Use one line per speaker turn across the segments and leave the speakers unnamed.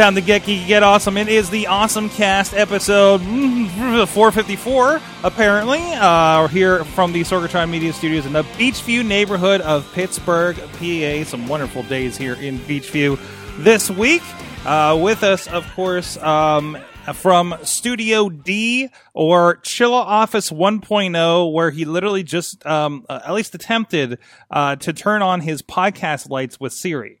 time to get geeky, get awesome. It is the Awesome Cast episode mm, 454, apparently. Uh, we're here from the Sorgatron Media Studios in the Beechview neighborhood of Pittsburgh, PA. Some wonderful days here in Beechview this week. Uh, with us, of course, um, from Studio D or Chilla Office 1.0, where he literally just, um, uh, at least attempted, uh, to turn on his podcast lights with Siri.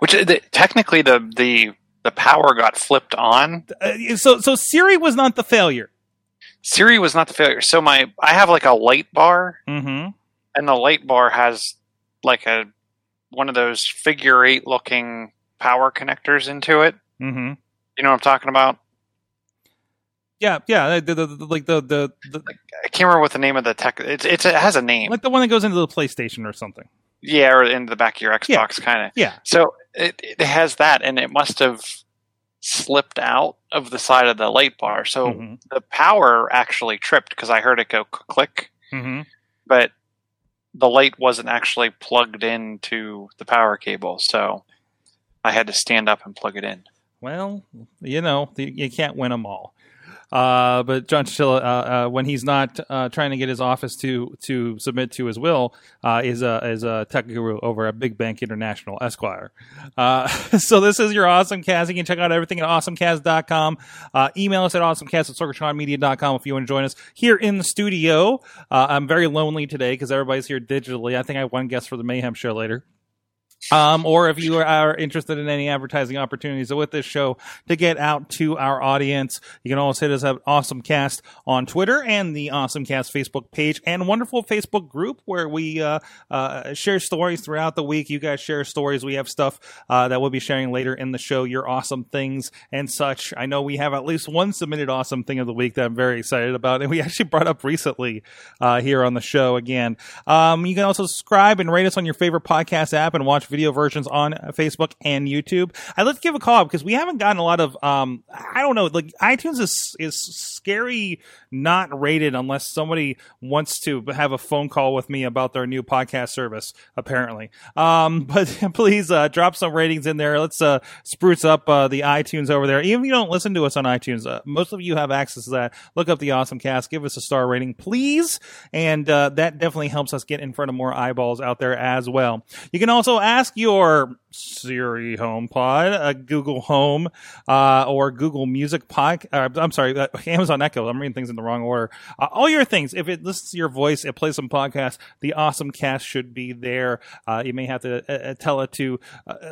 Which uh, the, technically the the the power got flipped on.
Uh, so, so Siri was not the failure.
Siri was not the failure. So my I have like a light bar,
Mm-hmm.
and the light bar has like a one of those figure eight looking power connectors into it.
Mm-hmm.
You know what I'm talking about?
Yeah, yeah, the, the, the, like the, the, the
I can't remember what the name of the tech. It's, it's it has a name.
like the one that goes into the PlayStation or something.
Yeah, or in the back of your Xbox, kind of.
Yeah.
So it, it has that, and it must have slipped out of the side of the light bar. So
Mhm.
the power actually tripped because I heard it go click,
Mm-hmm.
but the light wasn't actually plugged into the power cable. So I had to stand up and plug it in.
Well, you know, you can't win them all. Uh, but John Chichilla, uh, uh, when he's not uh, trying to get his office to to submit to his will, uh, is a is a tech guru over at Big Bank International Esquire. Uh, so this is your awesome cast. You can check out everything at awesomecast.com. Uh, email us at awesomecast at sorgatronmedia.com if you want to join us here in the studio. Uh, I'm very lonely today because everybody's here digitally. I think I have one guest for the Mayhem show later. Um, or if you are interested in any advertising opportunities with this show to get out to our audience, you can always hit us up Awesomecast on Twitter and the Awesome Cast Facebook page and wonderful Facebook group where we uh, uh, share stories throughout the week. You guys share stories. We have stuff uh, that we'll be sharing later in the show, your awesome things and such. I know we have at least one submitted awesome thing of the week that I'm very excited about, and we actually brought up recently uh, here on the show again. Um, you can also subscribe and rate us on your favorite podcast app and watch video versions on Facebook and YouTube. I'd give a call because we haven't gotten a lot of, um, I don't know, like iTunes is, is scary not rated unless somebody wants to have a phone call with me about their new podcast service, apparently. Um, but please, uh, drop some ratings in there. Let's, uh, spruce up, uh, the iTunes over there. Even if you don't listen to us on iTunes, uh, most of you have access to that. Look up the Awesome Cast, give us a star rating, please. And, uh, that definitely helps us get in front of more eyeballs out there as well. You can also ask your Siri HomePod, uh, Google Home, uh, or Google Music Pod. Uh, I'm sorry, uh, Amazon Echo. I'm reading things in the wrong order. Uh, all your things. If it listens to your voice, it plays some podcasts. The Awesome Cast should be there. You may have to tell it to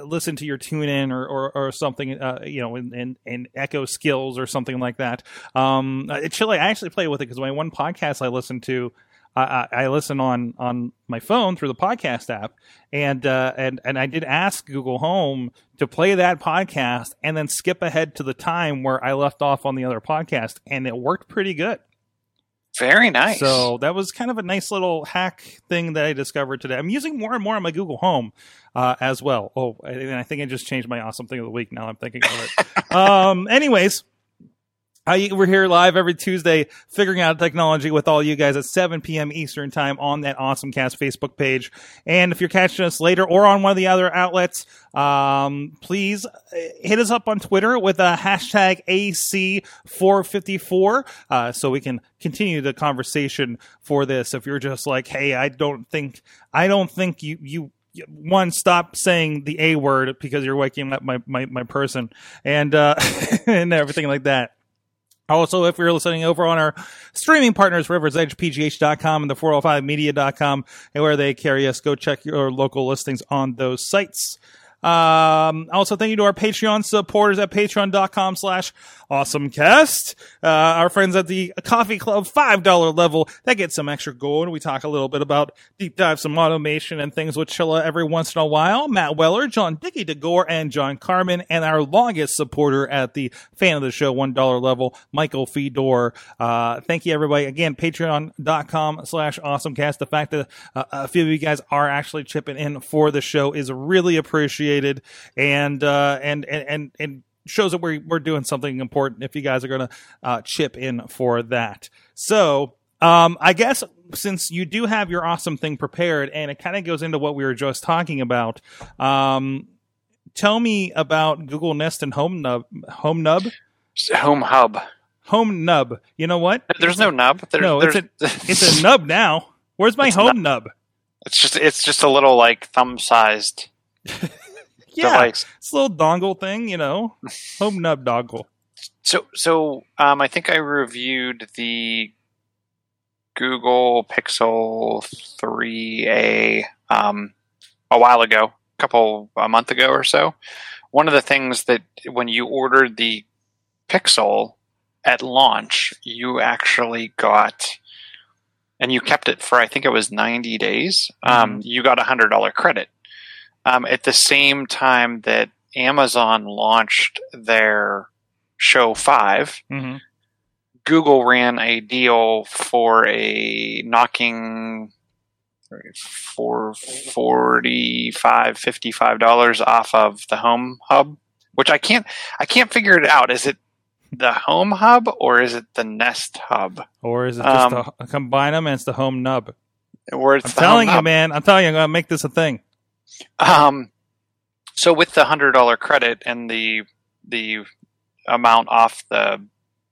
listen to your tune in or, or, or something, you know, in, in, in Echo skills or something like that. Um, uh, Chile, I actually play with it because my one podcast I listen to. I, I I listen on on my phone through the podcast app, and uh, and and I did ask Google Home to play that podcast and then skip ahead to the time where I left off on the other podcast, and it worked pretty good.
Very nice.
So that was kind of a nice little hack thing that I discovered today. I'm using more and more on my Google Home uh, as well. Oh, and I think I just changed my awesome thing of the week. Now I'm thinking of it. um, anyways. I, we're here live every Tuesday, figuring out technology with all you guys at 7 p.m. Eastern time on that Awesome Cast Facebook page. And if you're catching us later or on one of the other outlets, um, please uh, hit us up on Twitter with a hashtag AC454, uh, so we can continue the conversation for this. If you're just like, hey, I don't think, I don't think you, you, one stop saying the a word because you're waking up my my, my person and uh and everything like that also, if you're listening over on our streaming partners, riversedgepgh.com and the 405media.com, and where they carry us, go check your local listings on those sites. Um, also, thank you to our Patreon supporters at patreon.com slash awesomecast. Uh, our friends at the Coffee Club $5 level, that get some extra gold. We talk a little bit about deep dive, some automation and things with Chilla every once in a while. Matt Weller, John Dickey DeGore, and John Carmen, and our longest supporter at the fan of the show $1 level, Michael Fedor. Uh, thank you everybody. Again, patreon.com slash awesomecast. The fact that uh, a few of you guys are actually chipping in for the show is really appreciated and, uh, and, and, and, and shows that we're, we're doing something important if you guys are going to uh, chip in for that. So, um, I guess since you do have your awesome thing prepared and it kind of goes into what we were just talking about, um, tell me about Google Nest and Home Nub. Home Nub?
Home Hub.
Home Nub. You know what?
There's no nub. There's,
no, it's a, it's a nub now. Where's my
It's
home nub?
It's just it's just a little like thumb sized
Yeah,
device.
it's a little dongle thing, you know. Home nub dongle.
So so um, I think I reviewed the Google Pixel 3a um, a while ago, a couple a month ago or so. One of the things that when you ordered the Pixel at launch, you actually got and you kept it for I think it was 90 days. Um, you got a hundred dollar credit. Um, at the same time that Amazon launched their Show 5,
hmm
Google ran a deal for a knocking for 45 55 dollars off of the home hub which i can't i can't figure it out is it the home hub or is it the nest hub
Or is it just
Um,
a, combine them and it's the home nub?
or it's
I'm telling you,
hub?
man. I'm telling you, I'm gonna make this a thing.
Um, so with the hundred dollar credit and the the amount off the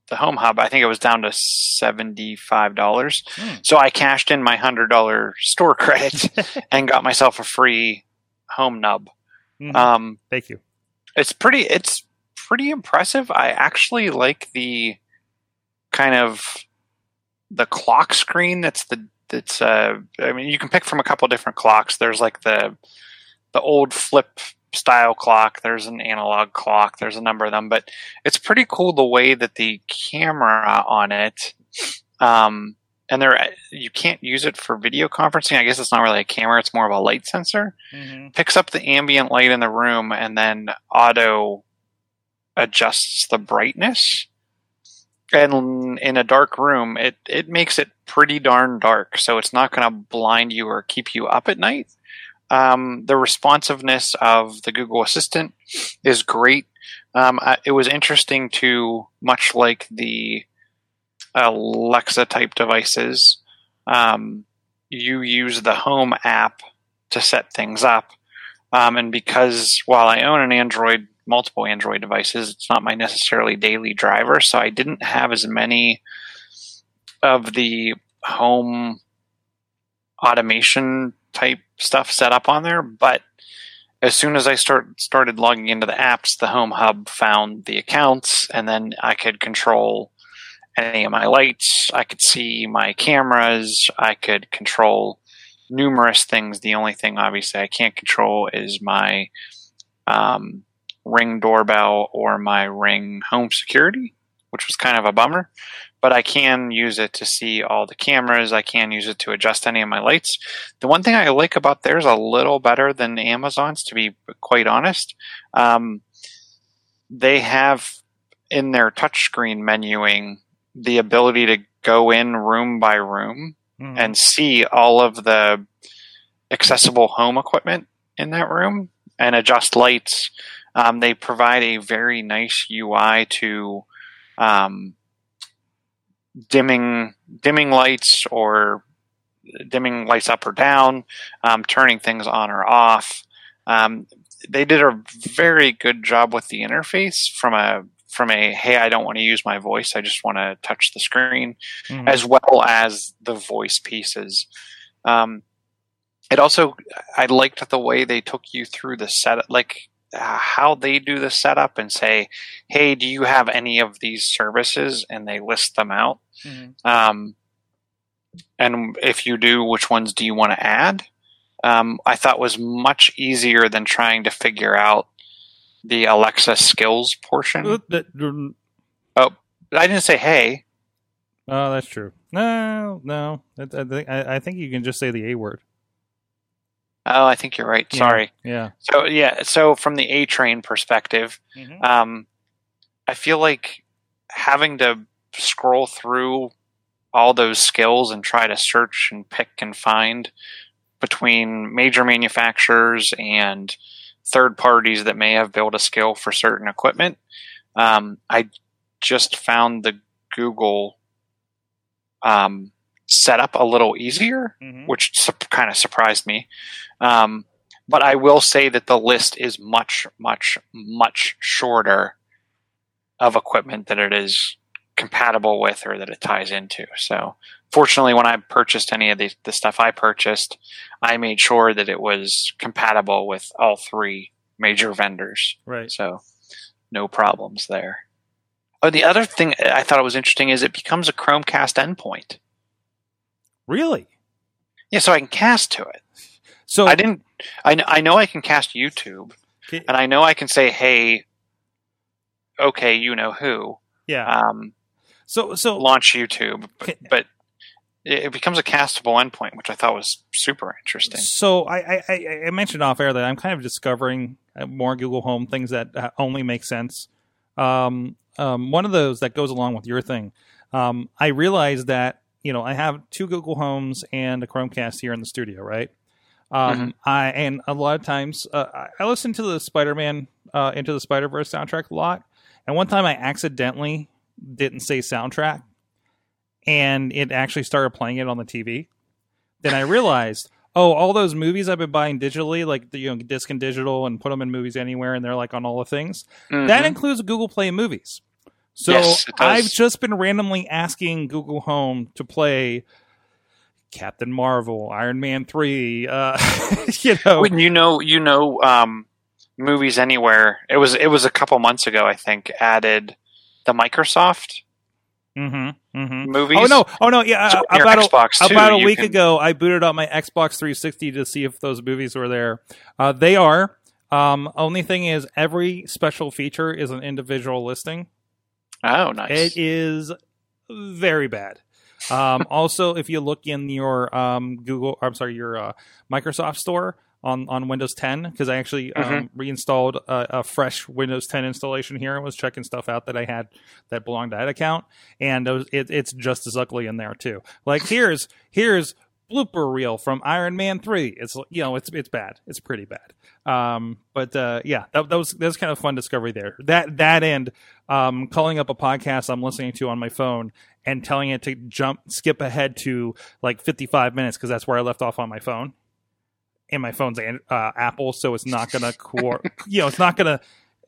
the home hub, I think it was down to seventy five dollars.
Hmm.
So I cashed in my hundred dollar store credit and got myself a free home nub.
Mhm.
Um,
Thank you.
it's pretty. It's pretty impressive. I actually like the kind of the clock screen. That's the that's. Uh, I mean, you can pick from a couple different clocks. There's like the the old flip style clock. There's an analog clock. There's a number of them, but it's pretty cool the way that the camera on it. Um, and there, you can't use it for video conferencing. I guess it's not really a camera; it's more of a light sensor
Mhm.
picks up the ambient light in the room and then auto adjusts the brightness. And in a dark room, it, it makes it pretty darn dark, so it's not going to blind you or keep you up at night. Um, the responsiveness of the Google Assistant is great. Um, it was interesting to, much like the Alexa type devices, um, you use the Home app to set things up. Um, and because while I own an Android, multiple Android devices, it's not my necessarily daily driver, so I didn't have as many of the home automation type stuff set up on there. But as soon as I start started logging into the apps, the Home Hub found the accounts, and then I could control any of my lights. I could see my cameras. I could control numerous things. The only thing, obviously, I can't control is my um, Ring doorbell or my Ring home security, which was kind of a bummer. But I can use it to see all the cameras. I can use it to adjust any of my lights. The one thing I like about theirs a little better than Amazon's, to be quite honest, um, they have in their touchscreen menuing the ability to go in room by room
Mhm.
and see all of the accessible home equipment in that room and adjust lights. Um, they provide a very nice UI to um, dimming dimming lights or dimming lights up or down, um, turning things on or off. Um, they did a very good job with the interface from a from a hey I don't want to use my voice I just want to touch the screen
Mhm.
as well as the voice pieces. Um, it also, I liked the way they took you through the setup, like how they do the setup and say, "Hey, do you have any of these services?" and they list them out.
Mhm.
Um, and if you do, which ones do you want to add? um, I thought was much easier than trying to figure out the Alexa skills portion.
oh,
I didn't say hey.
Oh, that's true. No, no. I I, I think you can just say the A word.
Oh, I think you're right. Sorry.
Yeah.
So yeah, so from the A train perspective,
Mm-hmm.
um, I feel like having to scroll through all those skills and try to search and pick and find between major manufacturers and third parties that may have built a skill for certain equipment. Um, I just found the Google um, setup a little easier
Mhm.
which su- kind of surprised me. Um, but I will say that the list is much, much, much shorter of equipment that it is compatible with or that it ties into. So, fortunately, when I purchased any of the, the stuff I purchased, I made sure that it was compatible with all three major vendors.
Right.
So, no problems there. Oh, the other thing I thought was interesting is it becomes a Chromecast endpoint.
Really?
Yeah, so I can cast to it.
So
I didn't. I, I know I can cast YouTube,
Okay.
and I know I can say, "Hey, okay, you know who,
yeah.
um,
So so
launch YouTube," but,
Okay.
but it, becomes a castable endpoint, which I thought was super interesting.
So I, I, I I mentioned off air that I'm kind of discovering uh, more Google Home things that uh, only make sense. Um, um, one of those that goes along with your thing. Um, I realized that you know I have two Google Homes and a Chromecast here in the studio, right? Um, I and a lot of times uh, I- listen to the Spider-Man uh, Into the Spider-Verse soundtrack a lot, and one time I accidentally didn't say soundtrack, and it actually started playing it on the TV. Then I realized oh, all those movies I've been buying digitally, like the you know disc and digital, and put them in movies anywhere, and they're like on all the things. That
Mhm.
includes Google Play Movies. So
Yes.
I've just been randomly asking Google Home to play Captain Marvel, Iron Man three. Uh, you know,
When you know, you know, um, movies anywhere. It was it was a couple months ago, I think. Added the Microsoft
mm-hmm, mm-hmm.
movies.
Oh no! Oh no! Yeah,
So
uh, about a,
too,
about a week
can-
ago, I booted up my Xbox 360 to see if those movies were there. Uh, they are. Um, only thing is, every special feature is an individual listing.
Oh, nice.
It is very bad. Um, also, if you look in your um, Google, I'm sorry, your uh, Microsoft store on, on Windows 10, because I actually um, reinstalled a, a fresh Windows 10 installation here and was checking stuff out that I had that belonged to that account, and those, it, it's just as ugly in there too. Like here's here's blooper reel from Iron Man three. It's you know it's it's bad. It's pretty bad. Um, but uh, yeah, that, that was that was kind of fun discovery there. That that end, um, calling up a podcast I'm listening to on my phone and telling it to jump skip ahead to like 55 minutes because that's where I left off on my phone. And my phone's uh, Apple, so it's not gonna co- you know it's not gonna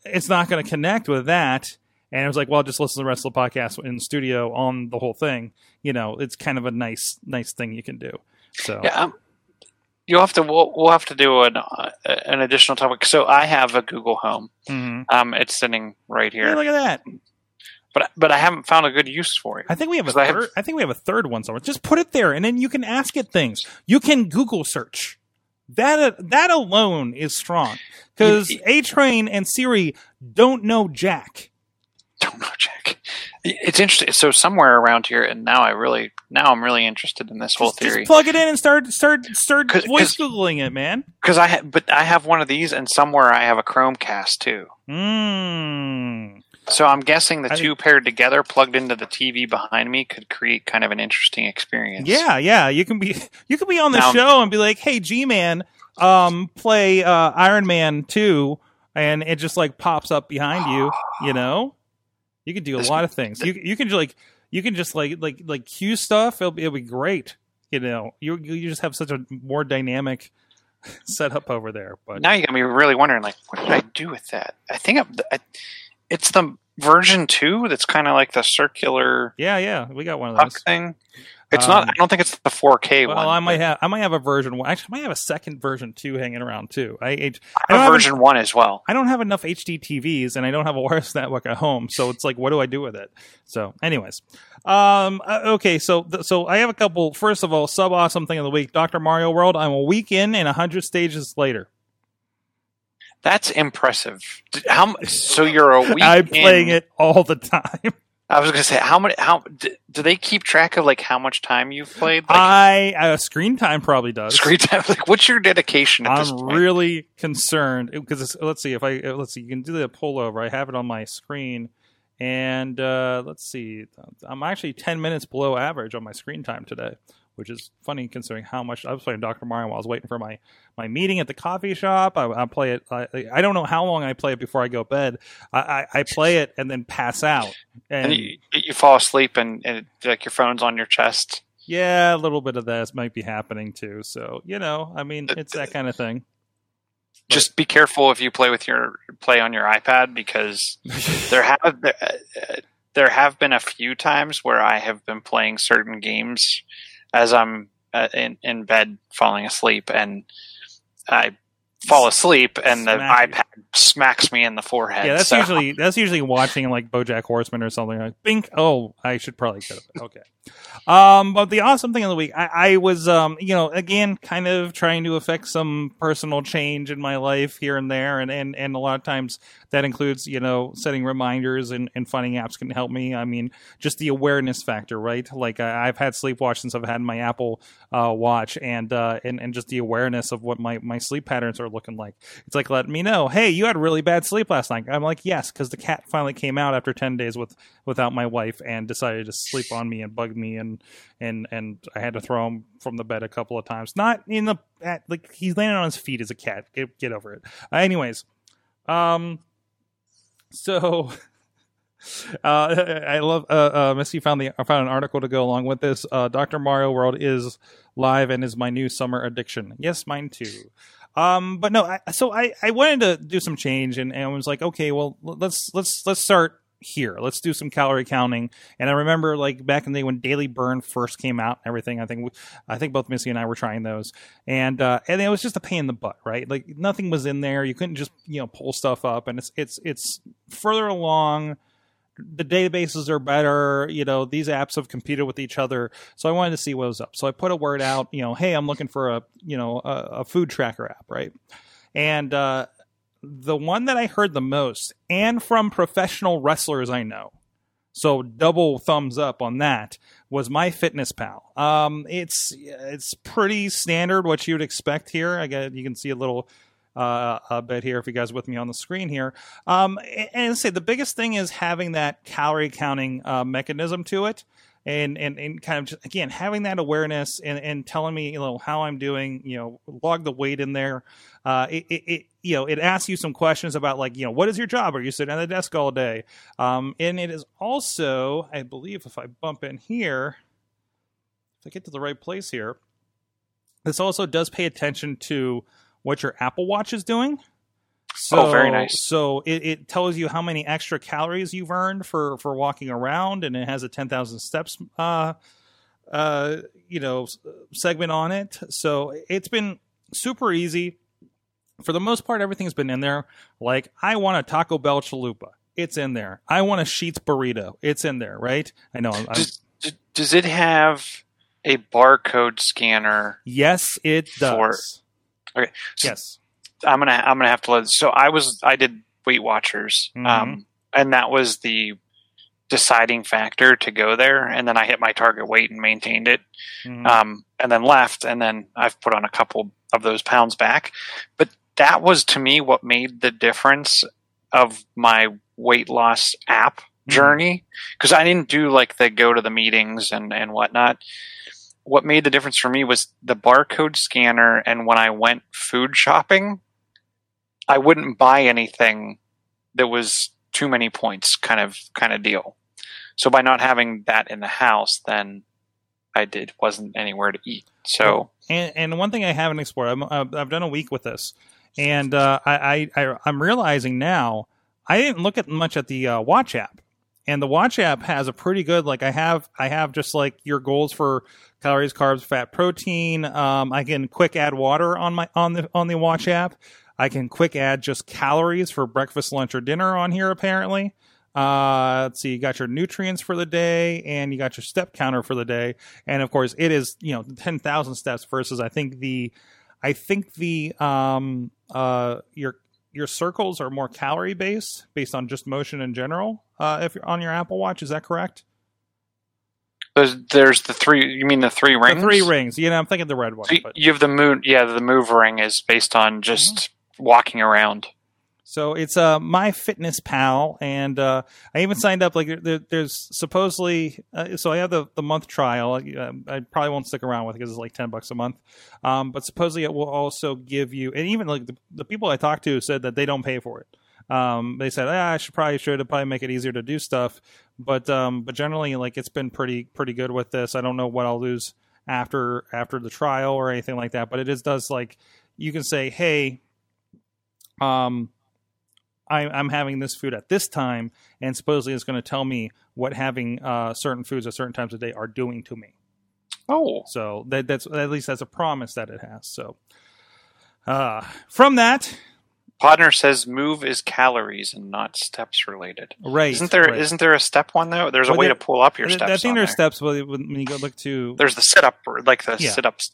it's not gonna connect with that. And it was like, well, just listen to the rest of the podcast in the studio on the whole thing. You know, it's kind of a nice nice thing you can do. So
Yeah, um, you'll have to. We'll, we'll have to do an uh, an additional topic. So I have a Google Home.
Mhm.
Um, it's sitting right here,
look at that.
but but I haven't found a good use for it.
I think we have a
'Cause I have-
third. I think we have a third one somewhere. Just put it there, and then you can ask it things. You can Google search. That that alone is strong because A Train and Siri don't know Jack.
Don't know, Jack. It's interesting. So somewhere around here, and now I really, now I'm really interested in this whole
Just, just
theory
plug it in and start start start
'Cause-
voice
'cause-
googling it, man.
because I, ha- but I have one of these, and somewhere I have a Chromecast too.
Mm.
So I'm guessing the
I
two paired together, plugged into the TV behind me, could create kind of an interesting experience.
Yeah, yeah. You can be you can be on the
Now-
show and be like, "Hey, G Man, um, play uh, Iron Man two, and it just like pops up behind you. You know, you can do a lot of things. You you can just like you can just like like like cue stuff. It'll be, it'll be great. You know, you you just have such a more dynamic setup over there. But
Now you got me really wondering, like, what did I do with that? I think I'm, I, it's the version two that's kind of like the circular
yeah, yeah, we got one of those.
thing. It's
Um,
not. I don't think it's the 4K one.
Well,
one.
I might have I might have a version one. Actually, I might have a second version two hanging around too. I, I,
I have
have
version one as well.
I don't have enough HD TVs and I don't have a wireless network at home, so it's like, what do I do with it? So, anyways, um, uh, okay, so so I have a couple. First of all, sub awesome thing of the week, Doctor Mario World. I'm a week in and hundred stages later.
That's impressive. How so? You're a week.
I'm playing
in-
it all the time.
I was going to say how many. How do they keep track of like how much time you've played? Like
I uh, screen time probably does.
screen time. Like what's your dedication at
I'm
point?
really concerned because let's see if I uh, let's see you can do the pull over. I have it on my screen, and uh, let's see, I'm actually 10 minutes below average on my screen time today, which is funny considering how much I was playing Doctor Mario while I was waiting for my my meeting at the coffee shop. I, I play it. I, I don't know how long I play it before I go to bed. I, I, I play it and then pass out. And,
and you, you fall asleep and, and like your phone's on your chest.
yeah, a little bit of that might be happening too. So you know, I mean, it's that kind of thing.
Just be careful if you play with your play on your iPad because there have there, uh, there have been a few times where I have been playing certain games as I'm uh, in in bed falling asleep and I fall asleep and the
Smack
iPad smacks me in the forehead.
Yeah, that's
So-
usually that's usually watching like BoJack Horseman or something. Like, Bink. Oh, I should probably. Okay. Um, but the awesome thing of the week, I, I was, um, you know, again, kind of trying to affect some personal change in my life here and there, and and and a lot of times that includes, you know, setting reminders and and finding apps can help me. I mean, just the awareness factor, right? Like I, I've had sleepwatch since I've had my Apple uh, Watch, and uh, and and just the awareness of what my my sleep patterns are looking like. It's like letting me know, hey, you had really bad sleep last night. I'm like, yes, because the cat finally came out after ten days with without my wife and decided to sleep on me and bug me and and and I had to throw him from the bed a couple of times. Not in the at, like he's landing on his feet as a cat. Get get over it. Uh, anyways, um, so. Uh, I love uh, uh, Missy found the I found an article to go along with this. Uh, Doctor Mario World is live and is my new summer addiction. Yes, mine too. Um, but no, I, so I, I wanted to do some change and, and I was like, okay, well, let's let's let's start here. Let's do some calorie counting. And I remember like back in the day when Daily Burn first came out and everything. I think we, I think both Missy and I were trying those, and uh, and it was just a pain in the butt, right? Like nothing was in there. You couldn't just you know pull stuff up, and it's it's it's further along the databases are better. You know, these apps have competed with each other. So I wanted to see what was up. So I put a word out, you know, hey, I'm looking for a, you know, a, a food tracker app, right? And uh, the one that I heard the most, and from professional wrestlers I know, so double thumbs up on that was my fitness pal um it's it's pretty standard what you'd expect here i got you can see a little uh, a bit here if you guys are with me on the screen here. Um, and, and say the biggest thing is having that calorie counting uh, mechanism to it. And, and, and kind of just, again having that awareness and, and telling me you know how I'm doing you know log the weight in there uh, it, it, it you know it asks you some questions about like you know what is your job are you sitting at the desk all day um, and it is also I believe if I bump in here if I get to the right place here this also does pay attention to what your Apple Watch is doing. So,
Oh, very nice.
So it, it tells you how many extra calories you've earned for for walking around, and it has a ten thousand steps, uh, uh, you know, segment on it. So it's been super easy. For the most part, everything's been in there. Like I want a Taco Bell chalupa, it's in there. I want a Sheetz burrito, it's in there. Right? I know. I'm, I'm-
Does, does it have a barcode scanner?
yes, it
For-
does.
Okay, so
Yes.
I'm gonna I'm gonna have to let. So I was I did Weight Watchers,
Mhm.
um, and that was the deciding factor to go there. And then I hit my target weight and maintained it,
Mhm.
um, and then left. And then I've put on a couple of those pounds back. But that was to me what made the difference of my weight loss app
Mhm.
journey because I didn't do like the go to the meetings and and whatnot. What made the difference for me was the barcode scanner, and when I went food shopping, I wouldn't buy anything that was too many points, kind of kind of deal. So by not having that in the house, then I did wasn't anywhere to eat. So
And, and one thing I haven't explored, I've I've done a week with this, and uh, I, I, I I'm realizing now I didn't look at much at the uh, watch app, and the watch app has a pretty good like I have I have just like your goals for calories, carbs, fat, protein. Um, I can quick add water on my on the on the watch app. I can quick add just calories for breakfast, lunch, or dinner on here. Apparently, uh, let's see, you got your nutrients for the day, and you got your step counter for the day, and of course, it is you know ten thousand steps versus I think the I think the um uh your your circles are more calorie based based on just motion in general. Uh, if you're on your Apple Watch, is that correct?
There's, there's the three. You mean the three rings?
The three rings. You know, I'm thinking the red one.
So
but-
you have the moon. Yeah, the move ring is based on just walking around.
So it's uh, my Fitness Pal, and uh, I even signed up. Like there, there's supposedly, uh, so I have the, the month trial. Uh, I probably won't stick around with it because it's like ten bucks a month. Um, but supposedly it will also give you, and even like the, the people I talked to said that they don't pay for it. Um, they said, ah, I should probably should probably make it easier to do stuff, but um, but generally like it's been pretty pretty good with this. I don't know what I'll lose after after the trial or anything like that, but it is does like you can say, hey, um I, I'm having this food at this time, and supposedly it's going to tell me what having uh, certain foods at certain times of day are doing to me.
Oh,
So that, that's at least that's a promise that it has. So uh, from that,
Podner says move is calories and not steps related.
right?
Isn't there
right.
not there a step one though? There's a
Well,
way
there-
to pull up your
I
steps.
I think
on
there's steps but when you go look to
There's the sit up, like the
Yeah.
sit ups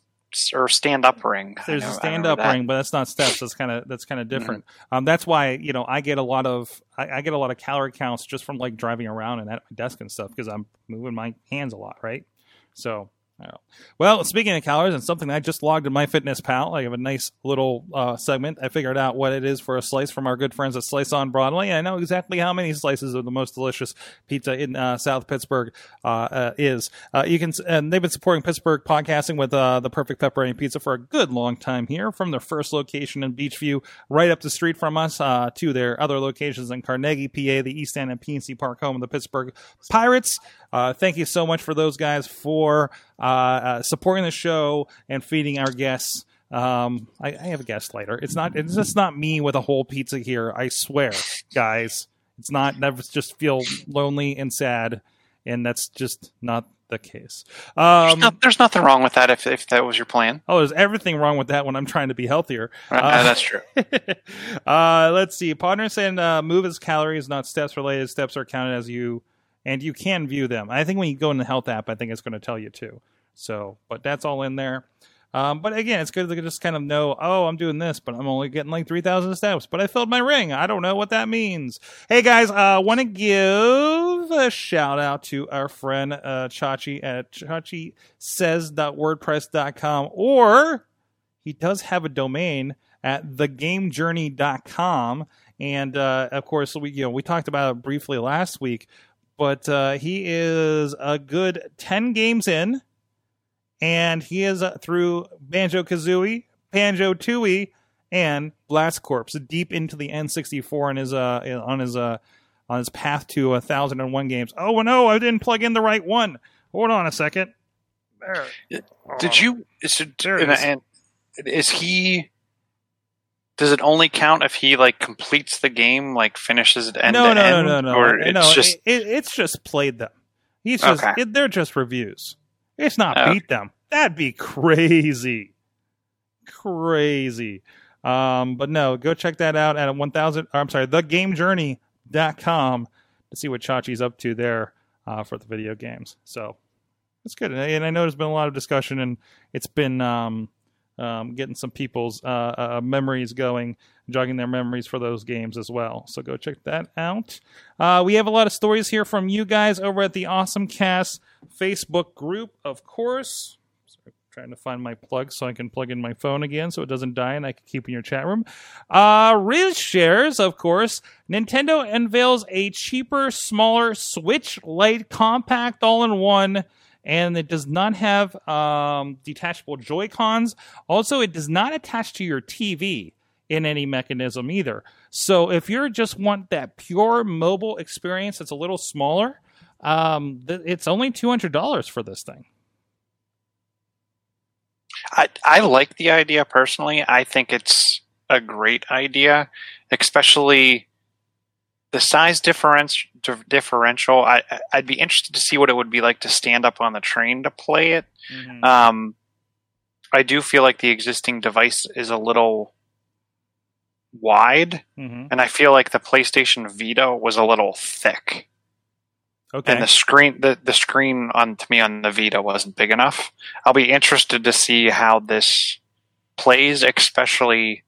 or stand up ring.
There's
know-
a stand up
that.
ring, but that's not steps. That's kind of that's kind of different. Um, that's why you know I get a lot of I, I get a lot of calorie counts just from like driving around and at my desk and stuff because I'm moving my hands a lot, right? So. Well, speaking of calories and something I just logged in my Fitness Pal, I have a nice little uh, segment. I figured out what it is for a slice from our good friends at Slice on Broadway. and I know exactly how many slices of the most delicious pizza in uh, South Pittsburgh uh, uh, is. Uh, you can, and they've been supporting Pittsburgh podcasting with uh, the perfect pepperoni pizza for a good long time here, from their first location in Beechview, right up the street from us, to their other locations in Carnegie, PA, the East End and PNC Park, home of the Pittsburgh Pirates. Uh, thank you so much for those guys for uh, uh, supporting the show and feeding our guests. Um, I, I have a guest later. It's not. It's just not me with a whole pizza here. I swear, guys. It's not. Never just feel lonely and sad, and that's just not the case. Um,
No, there's nothing wrong with that if if that was your plan.
oh, there's everything wrong with that when I'm trying to be healthier.
Uh,
Uh,
that's true.
uh, let's see. Partner saying uh, move is calories, not steps related. Steps are counted as you, and you can view them. I think when you go in the health app, I think it's going to tell you too. So, but that's all in there. Um, but again, it's good to just kind of know, oh, I'm doing this, but I'm only getting like 3,000 steps, but I filled my ring. I don't know what that means. Hey guys, I uh, want to give a shout out to our friend, uh, Chachi at Chachi says.wordpress.com, or he does have a domain at thegamejourney.com. And, uh, of course, we, you know, we talked about it briefly last week, but, uh, he is a good 10 games in and he is uh, through Banjo Kazooie, Banjo Tooie, and Blast Corps deep into the N64 on his uh on his uh on his path to a thousand and one games. Oh no, I didn't plug in the right one. Hold on a second. There.
Did you? Is, it,
There
and, and is he? Does it only count if he like completes the game, like finishes it end
no,
to
no, no,
end,
no, no,
or
no.
it's just
it, it- it's just played them. He's just
Okay.
it, they're just reviews. It's not
Okay.
beat them. That'd be crazy, crazy. Um, but no, go check that out at one thousand. I'm sorry, thegamejourney.com to see what Chachi's up to there uh, for the video games. So it's good, and I know there's been a lot of discussion, and it's been um, um, getting some people's uh, uh, memories going, jogging their memories for those games as well. So go check that out. Uh, we have a lot of stories here from you guys over at the Awesome Cast Facebook group, of course. Trying to find my plug so I can plug in my phone again so it doesn't die and I can keep in your chat room. Uh, Riz shares, of course, Nintendo unveils a cheaper, smaller Switch Lite compact all in one and it does not have um, detachable Joy Cons. Also, it does not attach to your TV in any mechanism either. So, if you just want that pure mobile experience that's a little smaller, um, th- it's only two hundred dollars for this thing.
I, I like the idea personally. I think it's a great idea, especially the size difference differential. I I'd be interested to see what it would be like to stand up on the train to play it.
Mhm.
Um, I do feel like the existing device is a little wide,
Mhm.
and I feel like the PlayStation Vita was a little thick.
Okay.
and the screen the, the screen on to me on the Vita wasn't big enough. I'll be interested to see how this plays, especially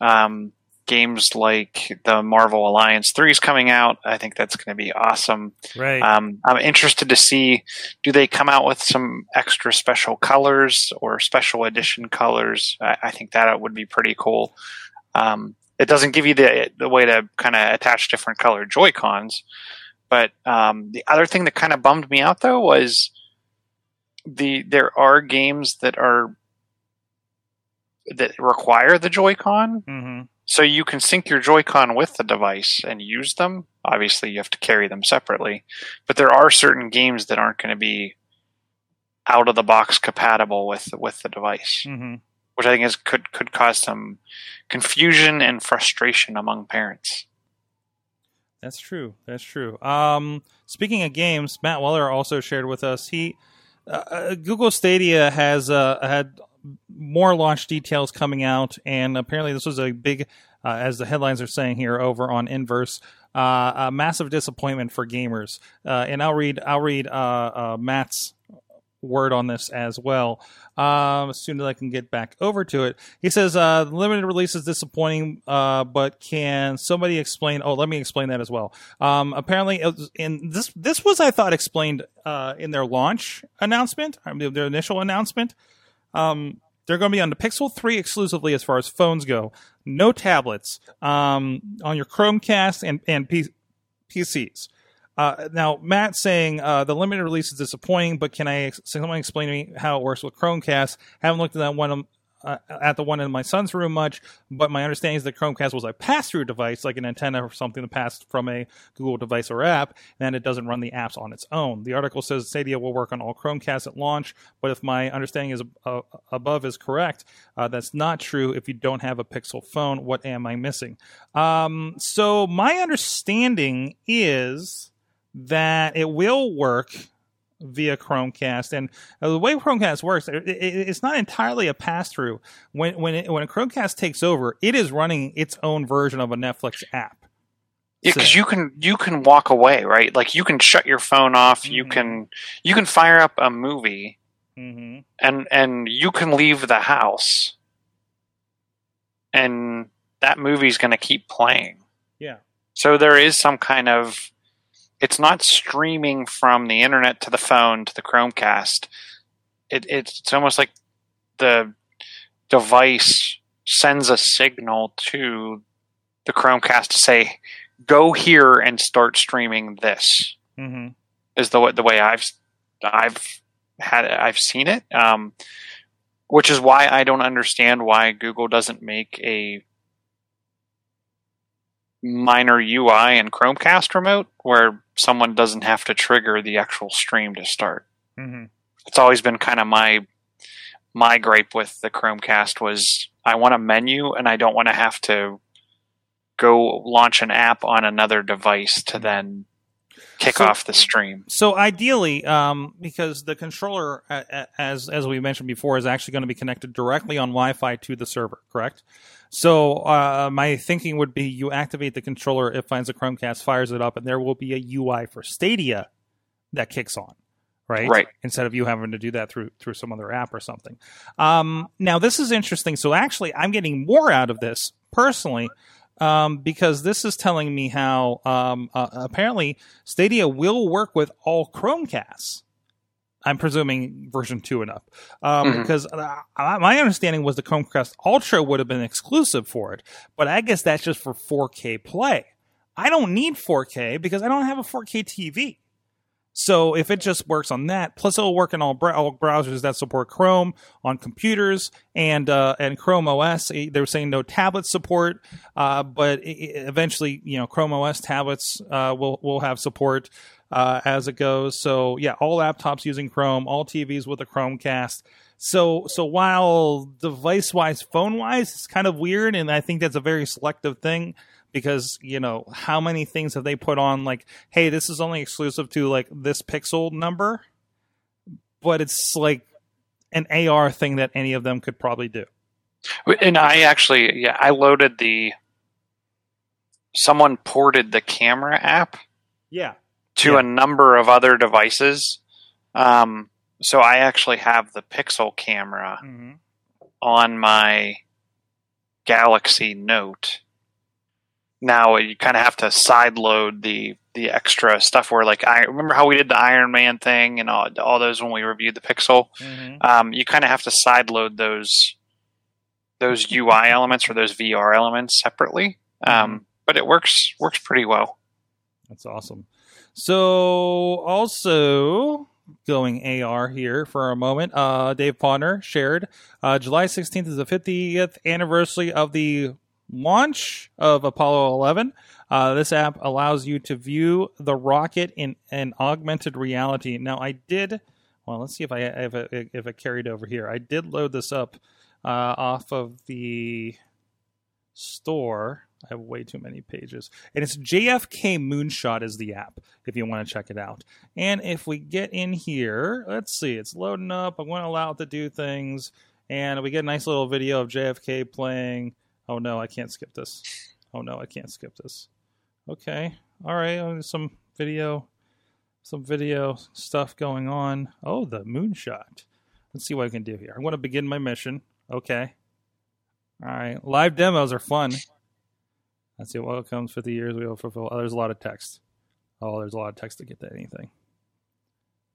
um, games like the Marvel Alliance 3 is coming out. I think that's going to be awesome.
right.
Um, I'm interested to see do they come out with some extra special colors or special edition colors. I, I think that would be pretty cool. Um, it doesn't give you the the way to kind of attach different colored Joy Cons, but um, the other thing that kind of bummed me out though was the there are games that are that require the Joy-Con,
hmm
so you can sync your Joy-Con with the device and use them. Obviously, you have to carry them separately, but there are certain games that aren't going to be out of the box compatible with with the device,
hmm
which I think is could could cause some confusion and frustration among parents.
That's true. That's true. Um, speaking of games, Matt Weller also shared with us he uh, uh, Google Stadia has uh, had more launch details coming out, and apparently this was a big, uh, as the headlines are saying here over on Inverse, uh, a massive disappointment for gamers. Uh, and I'll read I'll read uh, uh, Matt's word on this as well. Um, as soon as I can get back over to it, he says uh, limited release is disappointing, uh, but can somebody explain? Oh, let me explain that as well. Um, apparently, in this this was I thought explained uh, in their launch announcement, their initial announcement. Um, they're going to be on the Pixel 3 exclusively as far as phones go. No tablets um, on your Chromecast and and P- PCs. Uh, now, Matt saying uh, the limited release is disappointing, but can I someone explain to me how it works with Chromecast? Haven't looked at that one uh, at the one in my son's room much, but my understanding is that Chromecast was a pass-through device, like an antenna or something that passed from a Google device or app, and it doesn't run the apps on its own. The article says Stadia will work on all Chromecasts at launch, but if my understanding is uh, above is correct, uh, that's not true. If you don't have a Pixel phone, what am I missing? Um, so my understanding is that it will work via Chromecast. And uh, the way Chromecast works, it, it, it's not entirely a pass through. When when it, when a Chromecast takes over, it is running its own version of a Netflix app.
Yeah, because you can you can walk away, right? Like you can shut your phone off. You
Mhm.
can you can fire up a movie
Mm-hmm.
and and you can leave the house, and that movie's going to keep playing.
Yeah.
So there is some kind of it's not streaming from the internet to the phone to the Chromecast. It, it's it's almost like the device sends a signal to the Chromecast to say, "Go here and start streaming this."
Mm-hmm.
Is the the way I've I've had I've seen it, um, which is why I don't understand why Google doesn't make a minor UI and Chromecast remote where someone doesn't have to trigger the actual stream to start.
Mm-hmm.
It's always been kind of my my gripe with the Chromecast was I want a menu and I don't want to have to go launch an app on another device to then kick
So-
off the stream.
So ideally, um, because the controller, as as we mentioned before, is actually going to be connected directly on Wi-Fi to the server, correct? So uh, my thinking would be you activate the controller, it finds a Chromecast, fires it up, and there will be a UI for Stadia that kicks on, right?
Right.
Instead of you having to do that through through some other app or something. Um, now this is interesting. So actually, I'm getting more out of this personally. Um, because this is telling me how um, uh, apparently Stadia will work with all Chromecasts. I'm presuming version two and up, um,
Mhm.
because uh, my understanding was the Chromecast Ultra would have been exclusive for it, but I guess that's just for 4K play. I don't need 4K because I don't have a 4K TV. So if it just works on that, plus it'll work in all, br- all browsers that support Chrome on computers and uh, and Chrome OS. Eh, They were saying no tablet support, uh, but i- i- eventually, you know, Chrome OS tablets uh, will will have support uh, as it goes. So yeah, all laptops using Chrome, all TVs with a Chromecast. So so while device wise, phone wise, it's kind of weird, and I think that's a very selective thing. because you know how many things have they put on like, hey, this is only exclusive to like this pixel number, but it's like an AR thing that any of them could probably do.
And I actually, yeah, I loaded the. Someone ported the camera app
Yeah.
To
Yeah.
a number of other devices. Um, so I actually have the Pixel camera
hmm
on my Galaxy Note. Now you kind of have to side load the the extra stuff where like I remember how we did the Iron Man thing and all, all those when we reviewed the Pixel.
hmm
Um, you kind of have to side load those those UI elements or those VR elements separately. Um, but it works works pretty well.
That's awesome. So, also going AR here for a moment, uh, Dave Pawner shared uh, July 16th is the 50th anniversary of the launch of Apollo 11. Uh, this app allows you to view the rocket in an augmented reality. Now, I did. Well, let's see if I if it, if it carried over here. I did load this up uh, off of the store. I have way too many pages. And it's JFK Moonshot is the app if you want to check it out. And if we get in here, let's see, it's loading up. I'm going to allow it to do things. And we get a nice little video of JFK playing. Oh no, I can't skip this. Oh no, I can't skip this. Okay. All right. uh, Some video, some video stuff going on. Oh, the moonshot. Let's see what I can do here. I'm going to begin my mission. Okay. All right. Live demos are fun. Let's see what comes 50 years we will fulfill. Oh, there's a lot of text. Oh, there's a lot of text to get to anything.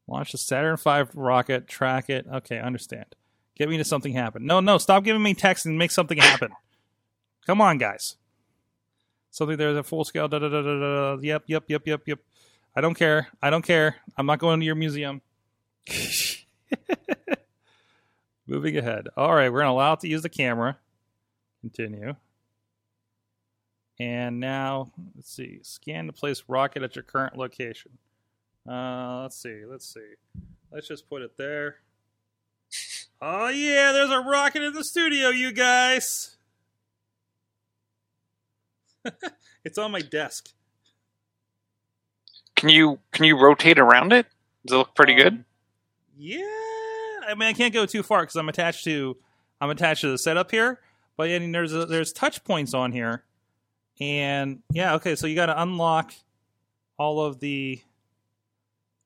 Launch the Saturn V rocket, track it. Okay, understand. Get me to something happen. No, no, stop giving me text and make something happen. Come on, guys. Something there's a full scale. Da, da, da, da, da. Yep, yep, yep, yep, yep. I don't care. I don't care. I'm not going to your museum. Moving ahead. All right, we're going to allow it to use the camera. Continue. And now, let's see. Scan to place rocket at your current location. Uh, let's see. Let's see. Let's just put it there. Oh yeah, there's a rocket in the studio, you guys. it's on my desk.
Can you can you rotate around it? Does it look pretty good?
Um, Yeah, I mean I can't go too far because I'm attached to I'm attached to the setup here. But yeah, there's a, there's touch points on here, and yeah, okay. So you got to unlock all of the.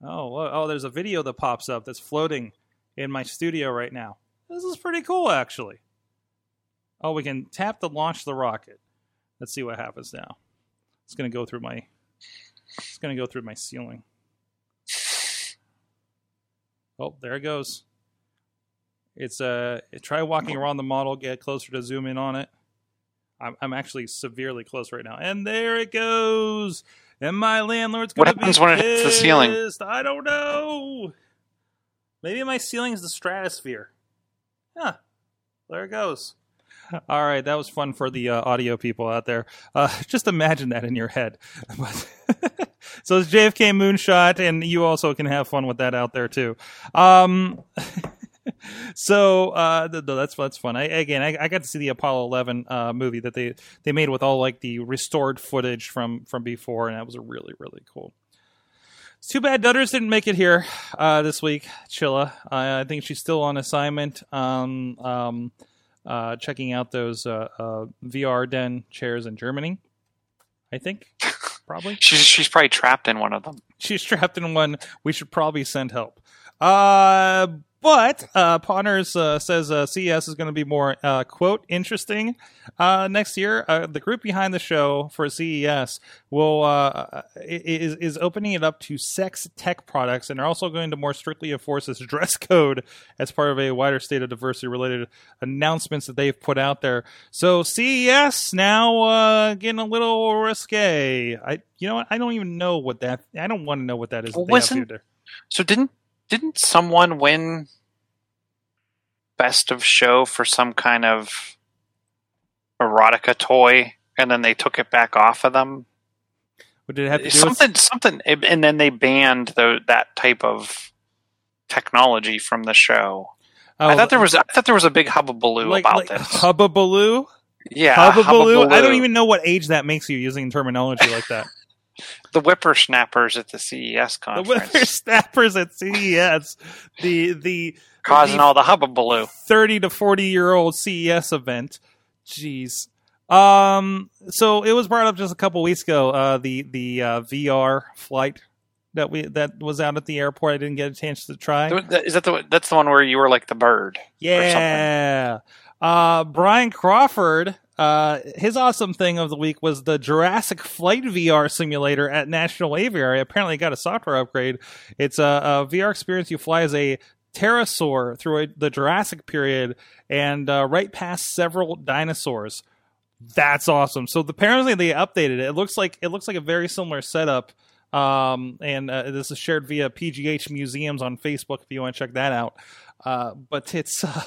Oh, oh, there's a video that pops up that's floating in my studio right now. This is pretty cool, actually. Oh, we can tap to launch the rocket. Let's see what happens now. It's gonna go through my. It's gonna go through my ceiling. Oh, there it goes. It's uh, try walking around the model, get closer to zoom in on it. I'm, I'm actually severely close right now, and there it goes. And my landlord's gonna be What
happens when it hits the ceiling?
I don't know. Maybe my ceiling is the stratosphere. Huh. There it goes. All right, that was fun for the uh, audio people out there. Uh, just imagine that in your head. So it's JFK Moonshot, and you also can have fun with that out there too. Um, so uh, th- th- that's that's fun. I, again, I, I got to see the Apollo 11 uh, movie that they they made with all like the restored footage from from before, and that was really really cool. It's too bad Dutters didn't make it here uh, this week. Chilla, uh, I think she's still on assignment. Um, um, uh, checking out those uh, uh, VR den chairs in Germany. I think probably
She's she's probably trapped in one of them.
she's trapped in one. We should probably send help. Uh, but uh, Ponners uh, says uh, CES is going to be more uh, quote interesting uh, next year. Uh, the group behind the show for CES will uh, is is opening it up to sex tech products, and they're also going to more strictly enforce this dress code as part of a wider state of diversity related announcements that they've put out there. So CES now uh, getting a little risque. I you know what? I don't even know what that. I don't want to know what that is. that
Wasn't- So didn't didn't someone win best of show for some kind of erotica toy, and then they took it back off of them?
What did it have to do with
something something, and then they banned the, that type of technology from the show.
Oh,
I thought there was I thought there was a big hubbubaloo
like,
about
like
this.
Hubba Baloo.
Yeah,
Hubbabaloo. I don't even know what age that makes you using terminology like that.
the whippersnappers at the CES conference.
the whippersnappers at CES, the the
causing
the
all the hubbabaloo.
30 to 40 year old CES event. Jeez. Um, so it was brought up just a couple weeks ago. Uh, the the uh, VR flight that we that was out at the airport. I didn't get a chance to try.
Is that the that's the one where you were like the bird?
Yeah. Uh, Brian Crawford. Uh, his awesome thing of the week was the Jurassic Flight VR simulator at National Aviary. Apparently, got a software upgrade. It's a, a VR experience. You fly as a pterosaur through a, the Jurassic period and uh, right past several dinosaurs. That's awesome. So apparently they updated it. It looks like it looks like a very similar setup. Um, and uh, this is shared via PGH Museums on Facebook if you want to check that out. Uh, but it's uh,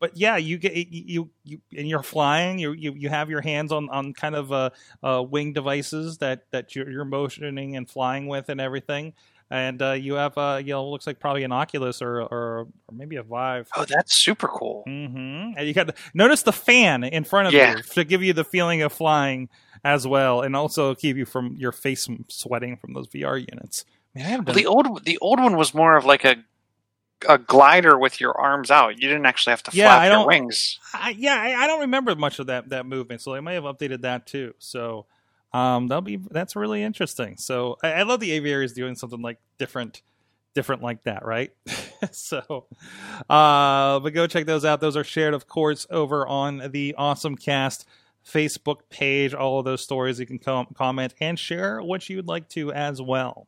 but yeah, you get you you and you're flying. You you you have your hands on on kind of uh, uh wing devices that that you're, you're motioning and flying with and everything. And uh, you have uh you know looks like probably an Oculus or or, or maybe a Vive.
Oh, that's super cool.
hmm And you got notice the fan in front of
Yeah.
you to give you the feeling of flying as well, and also keep you from your face sweating from those VR units. Man,
Well, the old the old one was more of like a a glider with your arms out. You didn't actually have to
Yeah,
flap
I
your wings.
I, yeah, I, I don't remember much of that that movement, so they may have updated that too. So um, that'll be that's really interesting. So I, I love the aviaries doing something like different, different like that, right? so, uh, but go check those out. Those are shared, of course, over on the Awesome Cast Facebook page. All of those stories you can com- comment and share what you would like to as well.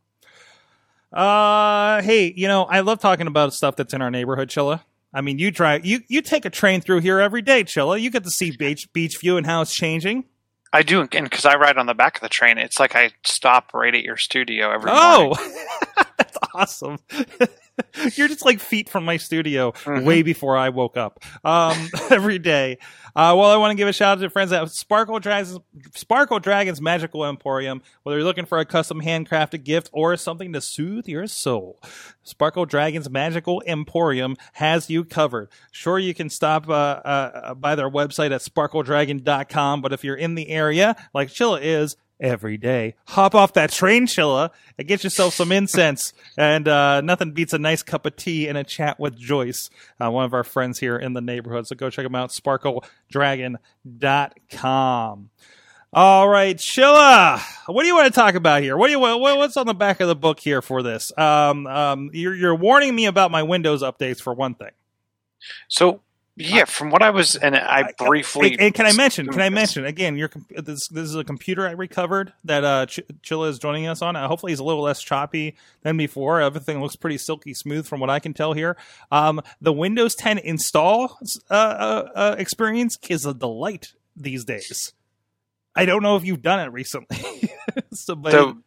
Uh, hey, you know I love talking about stuff that's in our neighborhood, Chilla. I mean, you drive, you you take a train through here every day, Chilla. You get to see beach Beechview and how it's changing.
I do, and because I ride on the back of the train, it's like I stop right at your studio every morning.
Oh, that's awesome. You're just like feet from my studio
Mhm.
way before I woke up um, every day. Uh, well, I want to give a shout out to friends at Sparkle Dragons, Sparkle Dragons Magical Emporium. Whether you're looking for a custom handcrafted gift or something to soothe your soul, Sparkle Dragons Magical Emporium has you covered. Sure, you can stop uh, uh, by their website at sparkledragon.com, but if you're in the area, like Chilla is, every day. Hop off that train, Chilla, and get yourself some incense. And uh, nothing beats a nice cup of tea and a chat with Joyce, uh, one of our friends here in the neighborhood. So go check them out, sparkledragon.com. All right, Chilla, what do you want to talk about here? What do you what, what's on the back of the book here for this? Um, um, you're, you're warning me about my Windows updates for one thing.
So yeah, from what I was, and I briefly.
And, and can I mention? Can I mention again? Your this this is a computer I recovered that uh, Ch- Chilla is joining us on. Uh, hopefully, he's a little less choppy than before. Everything looks pretty silky smooth from what I can tell here. Um, the Windows 10 install uh, uh, uh, experience is a delight these days. I don't know if you've done it recently. so, but
the,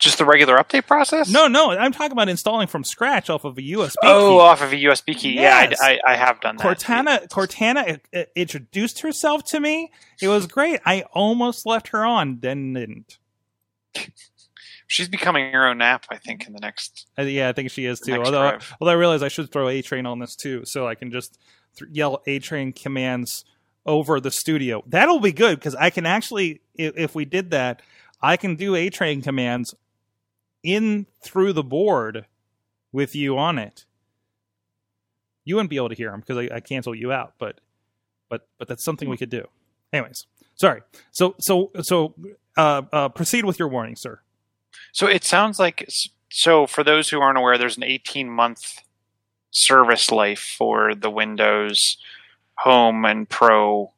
just the regular update process?
no, no, I'm talking about installing from scratch off of a USB.
Oh,
key.
off of a USB key.
Yes.
Yeah, I, I, I have done that.
Cortana Cortana uh, introduced herself to me. It was great. I almost left her on, then didn't.
She's becoming her own app, I think, in the next.
Uh, yeah, I think she is too. Although,
drive.
although I realize I should throw A Train on this too, so I can just th- yell A Train commands over the studio. That'll be good because I can actually, if, if we did that, I can do A Train commands in through the board with you on it. You wouldn't be able to hear them because I, I cancel you out, but but but that's something we could do. Anyways, sorry. So so so uh, uh, proceed with your warning, sir.
So it sounds like. So for those who aren't aware, there's an 18 month service life for the Windows Home and Pro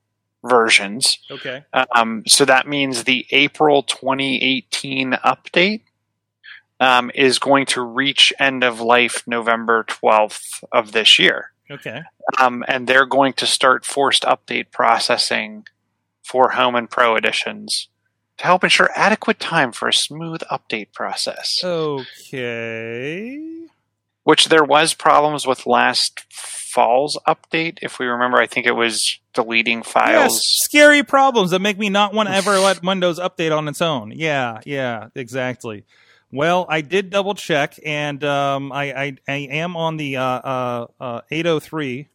versions.
Okay.
Um, so that means the April 2018 update um, is going to reach end of life November 12th of this year.
Okay.
Um, and they're going to start forced update processing for Home and Pro editions to help ensure adequate time for a smooth update process.
Okay.
Which there was problems with last fall's update. If we remember, I think it was deleting files.
Yes,
files.
scary problems that make me not want to ever let Windows update on its own. Yeah, yeah, exactly. Well, I did double check, and um, I, I I am on the uh, uh, uh, 803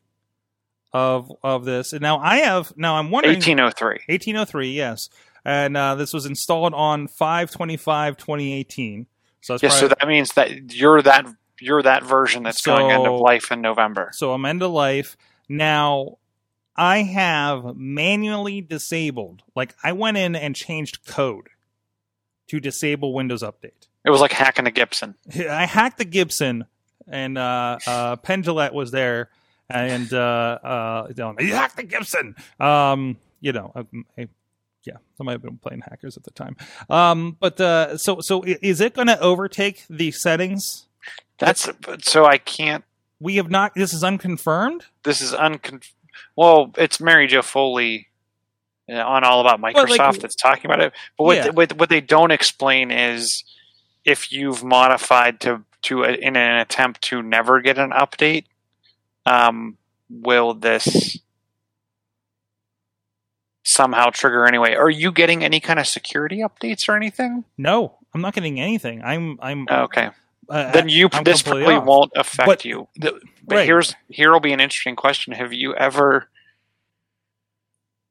of of this. And now I have now I'm wondering
1803.
1803, yes. And uh, this was installed on 525 2018. So that's
Yeah, so that means that you're that you're that version that's going end of life in November.
so I'm end of life. Now I have manually disabled, like I went in and changed code to disable Windows Update.
It was like hacking a Gibson.
I hacked the Gibson, and uh, uh, Penn was there, and uh, uh, you hacked the Gibson. Um, you know, I, I, yeah, I might have been playing hackers at the time. Um, but uh, so so is it going to overtake the settings?
That's so I can't.
We have not. This is unconfirmed.
This is uncon. Well, it's Mary Jo Foley on All About Microsoft
like-
that's talking about it. But what,
Yeah.
what what they don't explain is if you've modified to to a, in an attempt to never get an update, um, will this somehow trigger anyway? Are you getting any kind of security updates or anything?
No, I'm not getting anything. I'm I'm
Okay,
uh,
then you
I'm
this probably
off.
won't affect
But-
you. But
right.
here's here will be an interesting question. Have you ever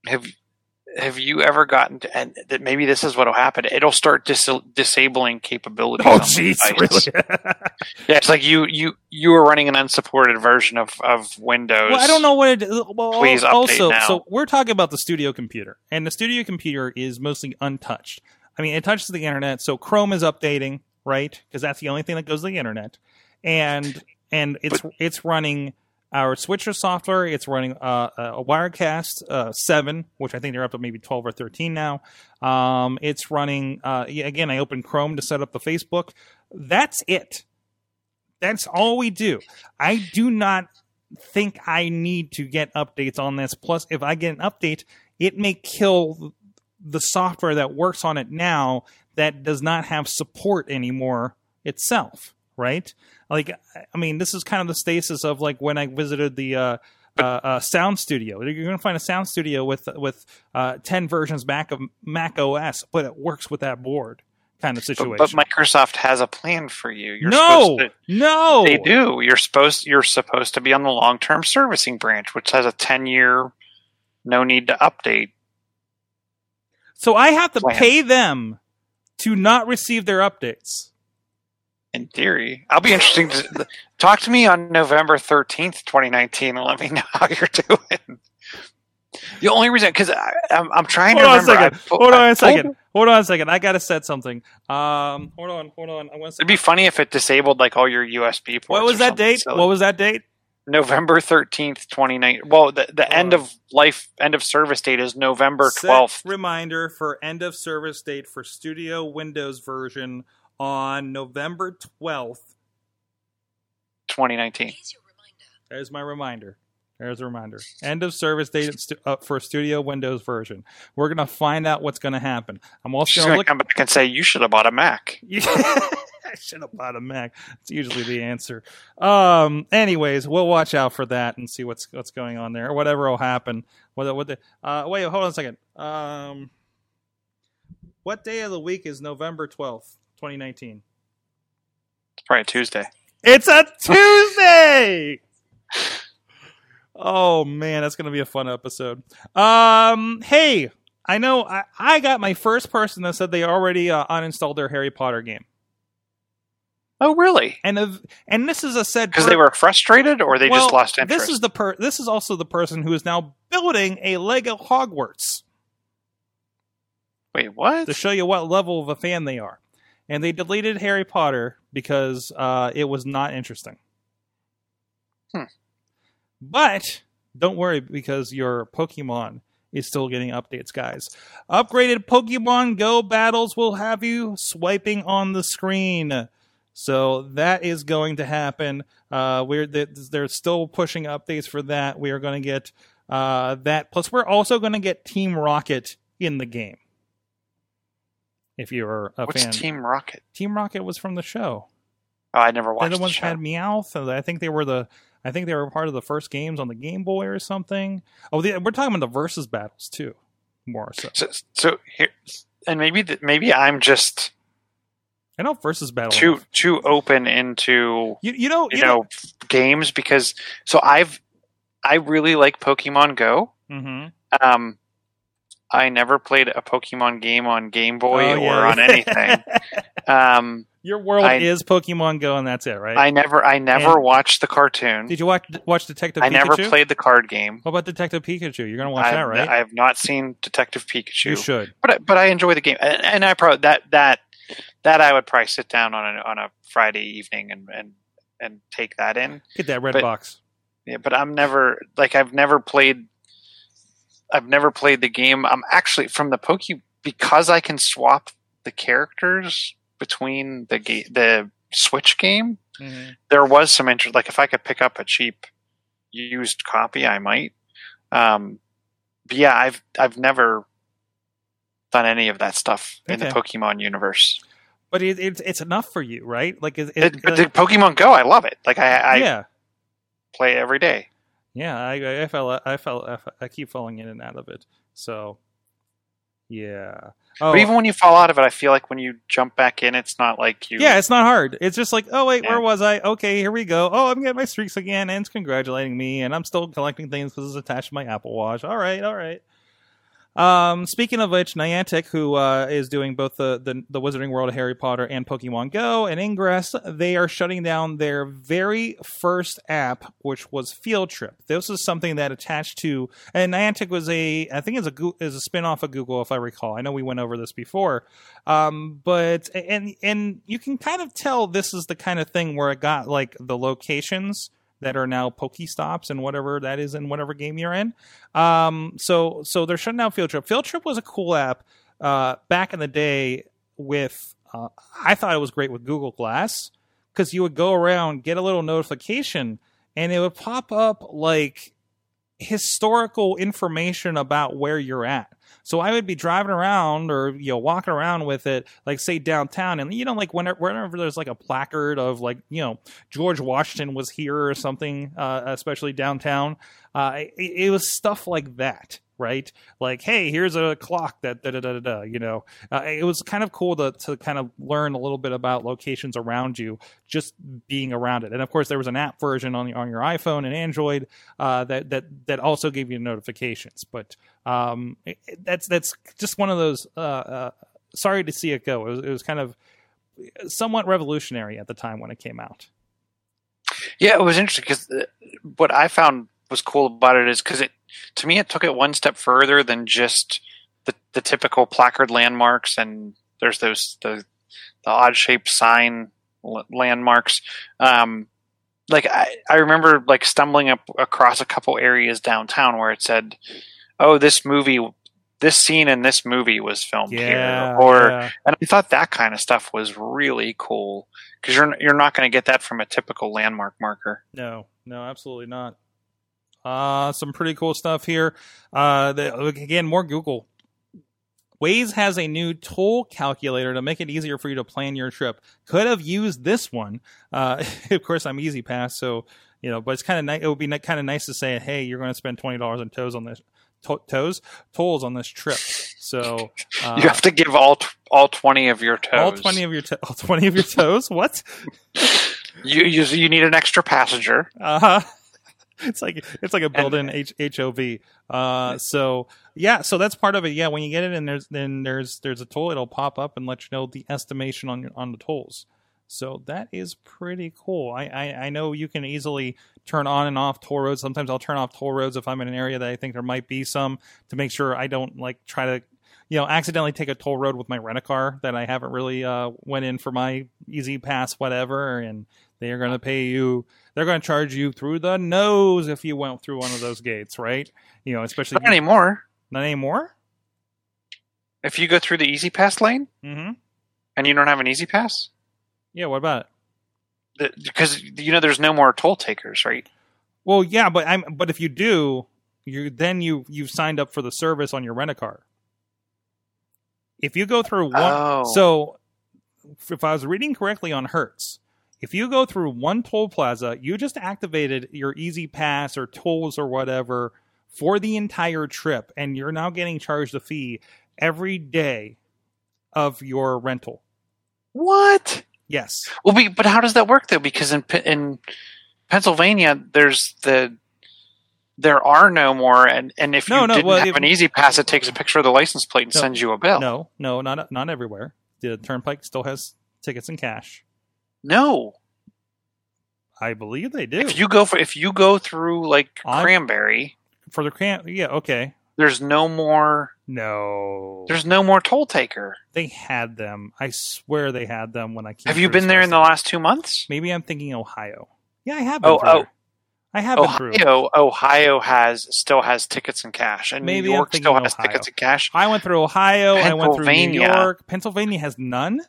have have you ever gotten to, and that maybe this is what will happen? It'll start dis- disabling capabilities.
Oh
on
jeez, really?
Yeah, it's like you you you are running an unsupported version of of Windows.
Well, I don't know what it is. Well,
Please update
also,
now.
so we're talking about the studio computer, and the studio computer is mostly untouched. I mean, it touches the internet, so Chrome is updating, right? Because that's the only thing that goes to the internet, and and it's it's running our switcher software. It's running uh, a Wirecast uh, seven, which I think they're up to maybe twelve or thirteen now. Um, it's running uh, again. I opened Chrome to set up the Facebook. That's it. That's all we do. I do not think I need to get updates on this. Plus, if I get an update, it may kill the software that works on it now that does not have support anymore itself, right? Like, I mean, this is kind of the stasis of like when I visited the uh, uh, uh, sound studio. You're going to find a sound studio with with uh, ten versions back of Mac OS, but it works with that board kind of
But,
situation.
but Microsoft has a plan for you. You're
no,
supposed to,
no,
they do. You're supposed you're supposed to be on the long term servicing branch, which has a ten year no need to update.
So I have to
Plan.
pay them to not receive their updates.
In theory, I'll be interesting to talk to me on November thirteenth, twenty nineteen, and let me know how you're doing. The only reason, because I'm, I'm trying
Hold
to
on a
remember.
second. Hold on a second.
pulled-
Hold on a second. I gotta set something. Um, hold on. Hold on. I want to.
It'd be funny if it disabled like all your USB ports.
What was that date?
silly.
What was that date?
November thirteenth, twenty nineteen. Well, the the end of life, end of service date is November twelfth.
reminder for end of service date for Studio Windows version on November twelfth.
2019.
There's my reminder. There's a reminder. End of service date stu- uh, for Studio Windows version. We're gonna find out what's gonna happen. I'm also
She's
gonna
going to
look.
come back and say you should have bought a Mac.
You- I should have bought a Mac. It's usually the answer. Um. Anyways, we'll watch out for that and see what's what's going on there. Whatever will happen. What what the? Uh. Wait. Hold on a second. Um. What day of the week is November twelfth, twenty nineteen?
It's probably a Tuesday.
It's a Tuesday. oh man, that's gonna be a fun episode. Um. Hey, I know I, I got my first person that said they already uh, uninstalled their Harry Potter game.
Oh, really?
and of, and this is a said
Because
per-
they were frustrated, or they
well,
just lost interest.
This is the per. This is also the person who is now building a Lego Hogwarts
Wait, what?
to show you what level of a fan they are. And they deleted Harry Potter because uh, it was not interesting.
Hmm.
But don't worry because your Pokemon is still getting updates, guys. Upgraded Pokemon Go battles will have you swiping on the screen. So that is going to happen. Uh, we're they're still pushing updates for that. We are going to get uh, that. Plus, we're also going to get Team Rocket in the game. If you're a
What's
fan,
Team Rocket?
Team Rocket was from the show.
Oh, I never
They're
watched
the
the
ones
show.
had Meowth. and I think they were the. I think they were part of the first games on the Game Boy or something. Oh, the, we're talking about the versus battles too, more so.
So, so here, and maybe th- maybe I'm just
I know versus battle.
too too open into
You, you know,
you know games because so I've I really like Pokemon Go.
Mm-hmm.
Um, I never played a Pokemon game on Game Boy
Oh,
or on anything. um,
Your world
I-
is Pokemon Go, and that's it, right?
I never, I never
And-
watched the cartoon.
Did you watch watch Detective Pikachu?
I
Pikachu?
never played the card game.
What about Detective Pikachu? You're gonna watch
I've,
that, right?
I have not seen Detective Pikachu,
you should.
but I- but I enjoy the game, and, and I probably that that that I would probably sit down on a on a Friday evening and and and take that in.
Get that red
But-
box.
Yeah, but I'm never like I've never played. I've never played the game. I'm actually from the Poke because I can swap the characters between the ga- the Switch game.
Mm-hmm.
There was some interest. Like if I could pick up a cheap used copy, I might. Um, but yeah, I've I've never done any of that stuff in the Pokemon universe.
But it, it's it's enough for you, right? Like it,
It,
it,
but the Pokemon Go, I love it. Like I, I
yeah,
play every day.
Yeah. I I fell I fell I, keep falling in and out of it. So yeah. Oh,
But even when you fall out of it, I feel like when you jump back in, it's not like you.
yeah, it's not hard. It's just like, oh wait,
Yeah.
where was I? Okay, here we go. Oh, I'm getting my streaks again, and it's congratulating me, and I'm still collecting things because it's attached to my Apple Watch. All right, all right. Um, speaking of which, Niantic, who uh, is doing both the, the the Wizarding World Harry Potter and Pokemon Go and Ingress, they are shutting down their very first app, which was Field Trip. This is something that attached to, and Niantic was a, I think, is a is a spin off of Google, if I recall. I know we went over this before, um, but and and you can kind of tell this is the kind of thing where it got like the locations that are now Pokestops and whatever that is in whatever game you're in. Um, so so they're shutting down Field Trip. Field Trip was a cool app uh, back in the day. With uh, I thought it was great with Google Glass because you would go around, get a little notification, and it would pop up like historical information about where you're at. So I would be driving around or you know walking around with it, like say downtown, and you know like whenever, whenever there's like a placard of like you know George Washington was here or something, uh, especially downtown. Uh, it, it was stuff like that, right? Like, hey, here's a clock that da da da da. da you know, uh, it was kind of cool to to kind of learn a little bit about locations around you, just being around it. And of course, there was an app version on the, on your iPhone and Android uh, that that that also gave you notifications. But um, it- that's that's just one of those. Uh, uh, sorry to see it go. It was, it was kind of somewhat revolutionary at the time when it came out.
Yeah, it was interesting because what I found was cool about it is because it, to me, it took it one step further than just the the typical placard landmarks and there's those the the odd shaped sign landmarks. Um, like I, I remember like stumbling up across a couple areas downtown where it said, "Oh, this movie." This scene in this movie was filmed
Yeah,
here, or
yeah.
and I thought that kind of stuff was really cool because you're you're not going to get that from a typical landmark marker.
No, no, absolutely not. Uh, some pretty cool stuff here. Uh, the, again, more Google. Waze has a new toll calculator to make it easier for you to plan your trip. Could have used this one. Uh, of course, I'm E-ZPass, so you know, but it's kind of nice. It would be kind of nice to say, "Hey, you're going to spend twenty dollars on toes on this to- toes tolls on this trip." So uh,
you have to give all t- all twenty of your toes.
all twenty of your to- all twenty of your toes. What?
You you you need an extra passenger.
Uh huh. It's like it's like a built-in H- HOV. Uh, so yeah, so that's part of it. Yeah, when you get it, and there's then there's there's a toll, it'll pop up and let you know the estimation on your on the tolls. So that is pretty cool. I, I I know you can easily turn on and off toll roads. Sometimes I'll turn off toll roads if I'm in an area that I think there might be some to make sure I don't like try to you know accidentally take a toll road with my rent a car that I haven't really uh went in for my E-ZPass whatever and they are going to pay you they're going to charge you through the nose if you went through one of those gates right? You know especially
Not anymore.
not anymore?
If you go through the E-ZPass lane?
Mm-hmm.
And you don't have an E-ZPass,
yeah what about it?
Because you know there's no more toll takers, right?
well yeah but i'm but if you do you then you you've signed up for the service on your rent a car. If you go through one
Oh.
so if i was reading correctly on hertz if you go through one toll plaza you just activated your E-ZPass or tolls or whatever for the entire trip and you're now getting charged a fee every day of your rental
What?
yes
Well, but how does that work though? Because in in Pennsylvania, there's the There are no more, and, and if
No,
you
no,
didn't
well,
have
if-
an E-ZPass, it takes a picture of the license plate and
No,
sends you a bill.
No, no, not not everywhere. The Turnpike still has tickets in cash.
No.
I believe they do.
If you go for if you go through like
I'm-
Cranberry,
for the can, yeah, okay.
there's no more
No,
there's no more toll taker.
they had them. I swear they had them when I came.
Have you been there in the last two months?
Maybe I'm thinking Ohio. Yeah, I have been.
Oh,
through
oh.
I have been through.
Ohio, Ohio has still has tickets in cash, and
Maybe
New York still has
Ohio.
tickets in cash.
I went through Ohio. I went through New. York. Pennsylvania has none.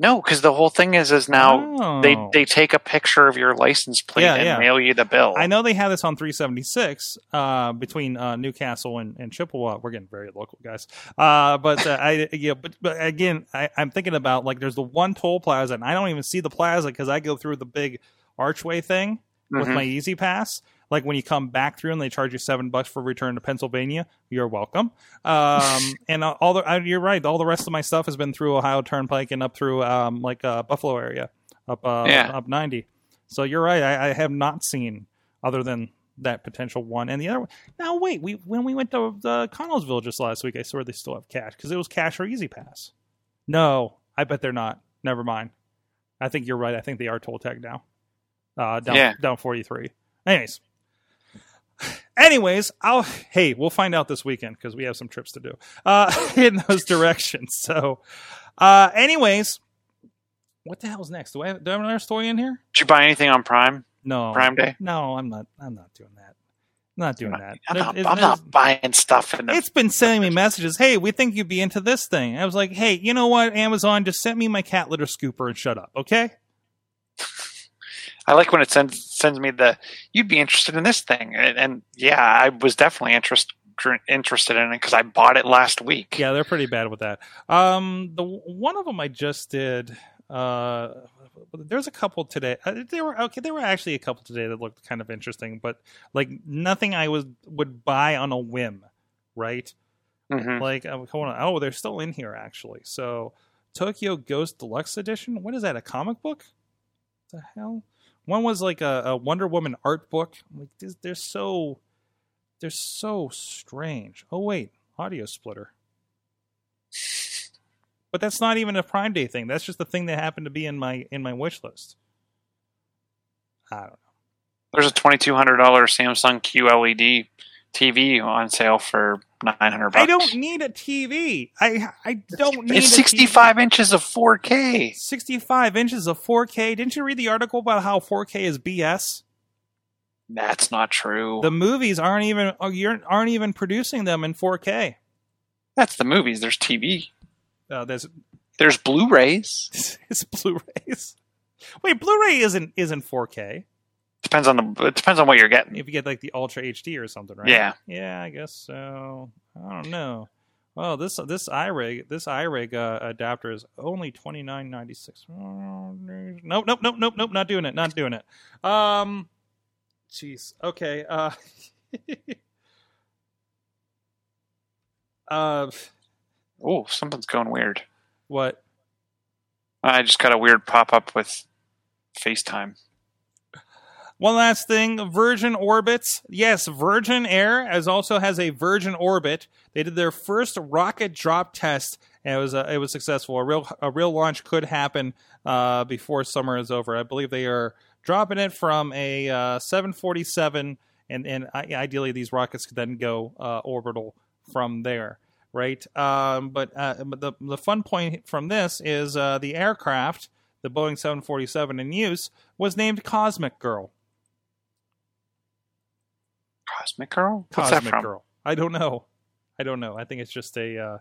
No, because the whole thing is is now they
Oh.
they take a picture of your license plate
Yeah,
and
yeah.
mail you the bill.
I know they have this on 376 uh, between uh, New Castle and, and Chippewa. We're getting very local, guys. Uh, but uh, I, yeah, but, but again, I, I'm thinking about like there's the one toll plaza, and I don't even see the plaza because I go through the big archway thing with
Mhm.
my E-ZPass. Like when you come back through and they charge you seven bucks for return to Pennsylvania, you're welcome. Um, and all the uh, you're right. All the rest of my stuff has been through Ohio Turnpike and up through um, like uh, Buffalo area, up uh,
Yeah.
up ninety. So you're right. I, I have not seen other than that potential one and the other one. Now wait, we when we went to the Connellsville just last week, I swear they still have cash because it was cash or E-ZPass. No, I bet they're not. Never mind. I think you're right. I think they are toll tag now. Uh, down
Yeah.
down forty three. Anyways. Anyways, I'll hey, we'll find out this weekend because we have some trips to do uh, in those directions. So, uh, anyways, what the hell's next? Do I have, do I have another story in here?
Did you buy anything on Prime
No,
Prime Day?
No, I'm not. I'm not doing that. I'm not doing that.
I'm not, I'm not buying stuff in the
It's been sending me messages. Hey, we think you'd be into this thing. I was like, hey, you know what? Amazon just sent me my cat litter scooper and shut up, okay?
I like when it sends sends me the you'd be interested in this thing, and, and yeah, I was definitely interest, interested in it because I bought it last week.
Yeah, they're pretty bad with that. Um, the one of them I just did. Uh, there's a couple today. Uh, there were okay. There were actually a couple today that looked kind of interesting, but like nothing I was would buy on a whim, right?
hmm
Like, uh. Oh, they're still in here actually. So, Tokyo Ghost Deluxe Edition. What is that? A comic book? The hell? One was like a, a Wonder Woman art book. Like, these- they're so, they're so strange. Oh wait, audio splitter. But that's not even a Prime Day thing. That's just the thing that happened to be in my in my wish list. I don't know.
There's a twenty two hundred dollar Samsung QLED TV on sale for nine hundred bucks.
I don't need a TV. I I don't need.
It's
a
sixty
TV.
five inches of four K.
65 inches of 4K. Didn't you read the article about how 4K is BS?
That's not true.
The movies aren't even you're, aren't even producing them in 4K.
That's the movies. There's TV.
Uh, there's
There's Blu-rays.
it's Blu-rays. Wait, Blu-ray isn't isn't 4K.
Depends on the. It depends on what you're getting.
If you get like the Ultra HD or something, right?
Yeah.
Yeah, I guess so. I don't know. Oh, this this iRig this iRig uh, adapter is only twenty nine ninety six. Nope, nope, nope, nope, nope. Not doing it. Not doing it. Um, jeez. Okay. Uh, uh,
Oh, something's going weird.
what?
I just got a weird pop up with FaceTime.
One last thing, Virgin Orbits. Yes, Virgin Air as also has a Virgin Orbit. They did their first rocket drop test, and it was uh, it was successful. A real a real launch could happen uh, before summer is over. I believe they are dropping it from a uh, 747, and and ideally these rockets could then go uh, orbital from there. Right, um, but, uh, but the the fun point from this is uh, the aircraft, the Boeing 747 in use, was named Cosmic Girl.
Cosmic Girl. What's
Cosmic? Girl. I don't know. I don't know. I think it's just a. Uh,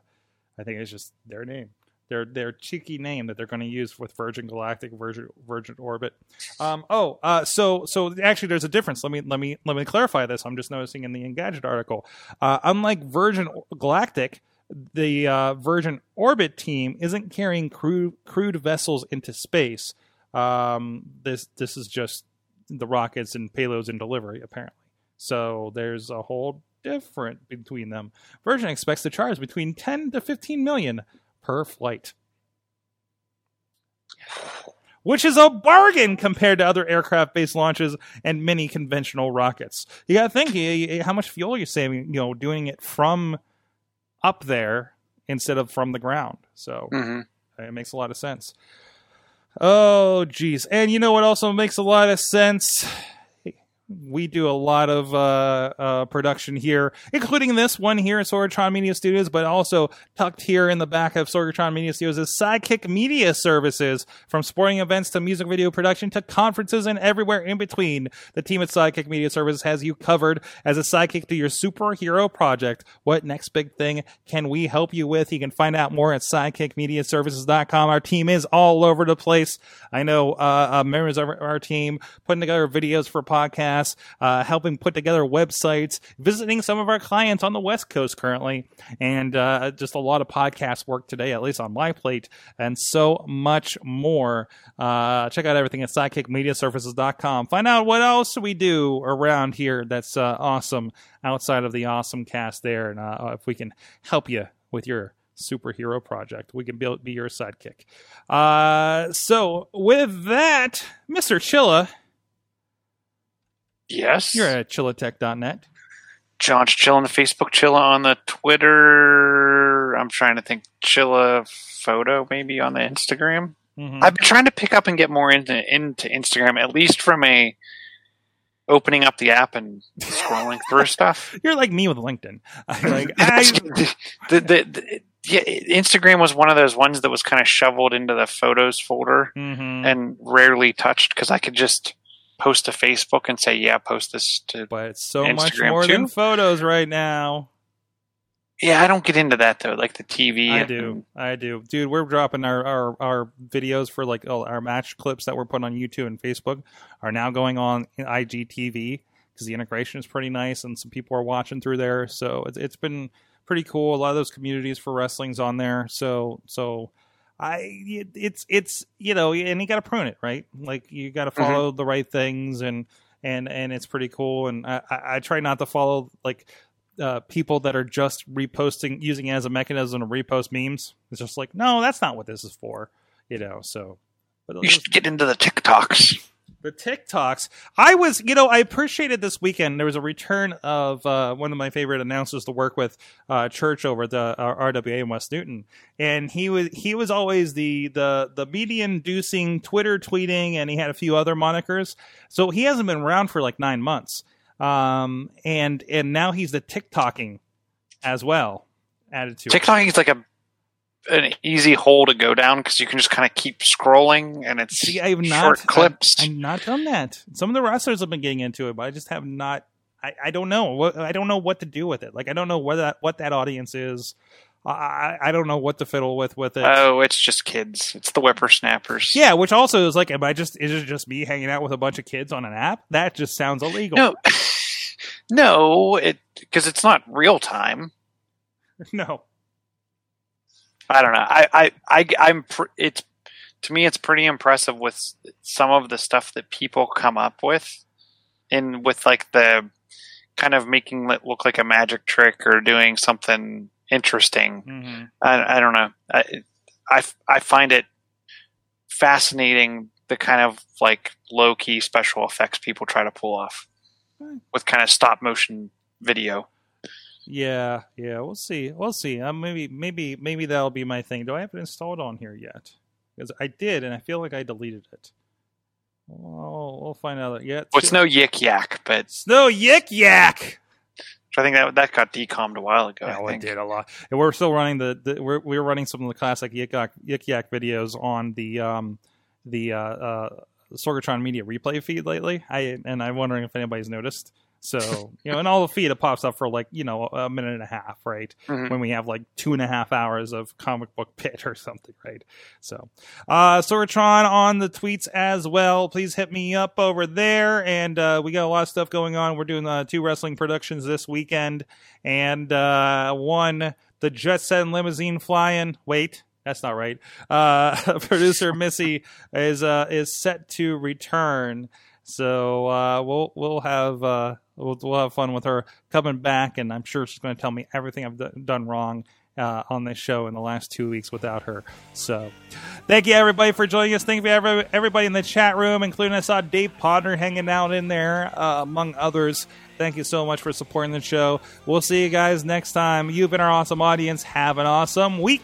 I think it's just their name. Their their cheeky name that they're going to use with Virgin Galactic, Virgin Virgin Orbit. Um, oh, uh, so so actually, there's a difference. Let me let me let me clarify this. I'm just noticing in the Engadget article. Uh, unlike Virgin Galactic, the uh, Virgin Orbit team isn't carrying crew, crewed vessels into space. Um, this this is just the rockets and payloads and delivery, apparently. So there's a whole different between them. Virgin expects to charge between 10 to 15 million per flight. which is a bargain compared to other aircraft based launches and many conventional rockets. You got to think eh, eh, how much fuel you're saving, you know, doing it from up there instead of from the ground. So
hmm
it makes a lot of sense. Oh, geez. And you know what also makes a lot of sense? We do a lot of uh, uh, production here, including this one here at Sorgatron Media Studios, but also tucked here in the back of Sorgatron Media Studios is Sidekick Media Services. From sporting events to music video production to conferences and everywhere in between, the team at Sidekick Media Services has you covered as a sidekick to your superhero project. What next big thing can we help you with? You can find out more at sidekickmediaservices.com. Our team is all over the place. I know uh, uh, members of our- our team putting together videos for podcasts, uh, helping put together websites, visiting some of our clients on the West Coast currently, and uh, just a lot of podcast work today, at least on my plate, and so much more. Uh, check out everything at sidekickmediaservices.com. Find out what else we do around here that's uh, awesome outside of the awesome cast there, and uh, if we can help you with your superhero project. We can be, be your sidekick. Uh, so, with that, Mr. Chilla,
Yes.
you're at chillatech.net.
John's chilling on the Facebook, Chilla on the Twitter. I'm trying to think Chilla photo maybe on the Instagram.
Mhm.
I've been trying to pick up and get more into into Instagram, at least from a opening up the app and scrolling through stuff.
You're like me with LinkedIn. I, like, I,
the, the, the, yeah, Instagram was one of those ones that was kind of shoveled into the photos folder
Mhm.
and rarely touched because I could just post to Facebook and say, "Yeah, post this to."
but it's so much
Instagram
more than photos right now.
Yeah, I don't get into that though, like the TV.
I
and-
do. I do. Dude, we're dropping our, our, our videos for like oh, our match clips that we're putting on YouTube and Facebook are now going on IGTV because the integration is pretty nice and some people are watching through there. So it's, it's been pretty cool. A lot of those communities for wrestling's on there. So, so I, it's, it's, you know, and you got to prune it, right? Like you got to follow the right things and, and, and it's pretty cool. And I, I, I try not to follow like, uh, people that are just reposting using it as a mechanism to repost memes. It's just like, no, that's not what this is for, you know. So, but
You should get into the TikToks.
The TikToks, I was, you know, I appreciated this weekend. There was a return of uh, one of my favorite announcers to work with, uh, Church over the uh, RWA in West Newton, and he was he was always the the the media inducing Twitter tweeting, and he had a few other monikers. So he hasn't been around for like nine months, um, and and now he's the TikToking as well. Added to it.
TikTok is like a an easy hole to go down because you can just kind of keep scrolling and it's
See, I have not
short clips.
I, have not done that. Some of the wrestlers have been getting into it, but I just have not. I, I don't know. What I don't know what to do with it. Like I don't know what that what that audience is. I I, I don't know what to fiddle with with it.
oh, it's just kids. It's the whippersnappers.
yeah, which also is like, am I just is it just me hanging out with a bunch of kids on an app? That just sounds illegal.
No, no, it because it's not real time.
no.
I don't know. I, I, I I'm. Pr- it's to me, it's pretty impressive with some of the stuff that people come up with, in with like the kind of making it look like a magic trick or doing something interesting.
hmm
I, I don't know. I, I I find it fascinating the kind of like low key special effects people try to pull off
Hmm.
with kind of stop motion video.
Yeah, yeah. We'll see. We'll see. Uh, maybe, maybe, maybe that'll be my thing. Do I have it installed on here yet? Because I did, and I feel like I deleted it. Well, we'll find out. Yeah,
Well, it's no yik yak, but
it's no yik yak.
I think that that got decommed a while ago.
Yeah,
I
well, it did a lot. And we're still running the, the we're we're running some of the classic Yik Yak, Yik Yak videos on the um the uh, uh Sorgatron Media replay feed lately. I and I'm wondering if anybody's noticed. So you know, in all the feed, it pops up for like you know a minute and a half, right?
Mhm.
When we have like two and a half hours of comic book pit or something, right? So, uh, Sorgatron on the tweets as well. Please hit me up over there, and uh, we got a lot of stuff going on. We're doing uh, two wrestling productions this weekend, and uh, one the Jet Set and Limousine flying. Wait, that's not right. Uh, producer Missy is uh, is set to return, so uh, we'll we'll have uh, we'll, we'll have fun with her coming back, and I'm sure she's going to tell me everything I've d- done wrong uh, on this show in the last two weeks without her. So, thank you everybody for joining us. Thank you every, everybody in the chat room, including I saw Dave Podner hanging out in there, uh, among others. Thank you so much for supporting the show. We'll see you guys next time. You've been our awesome audience. Have an awesome week.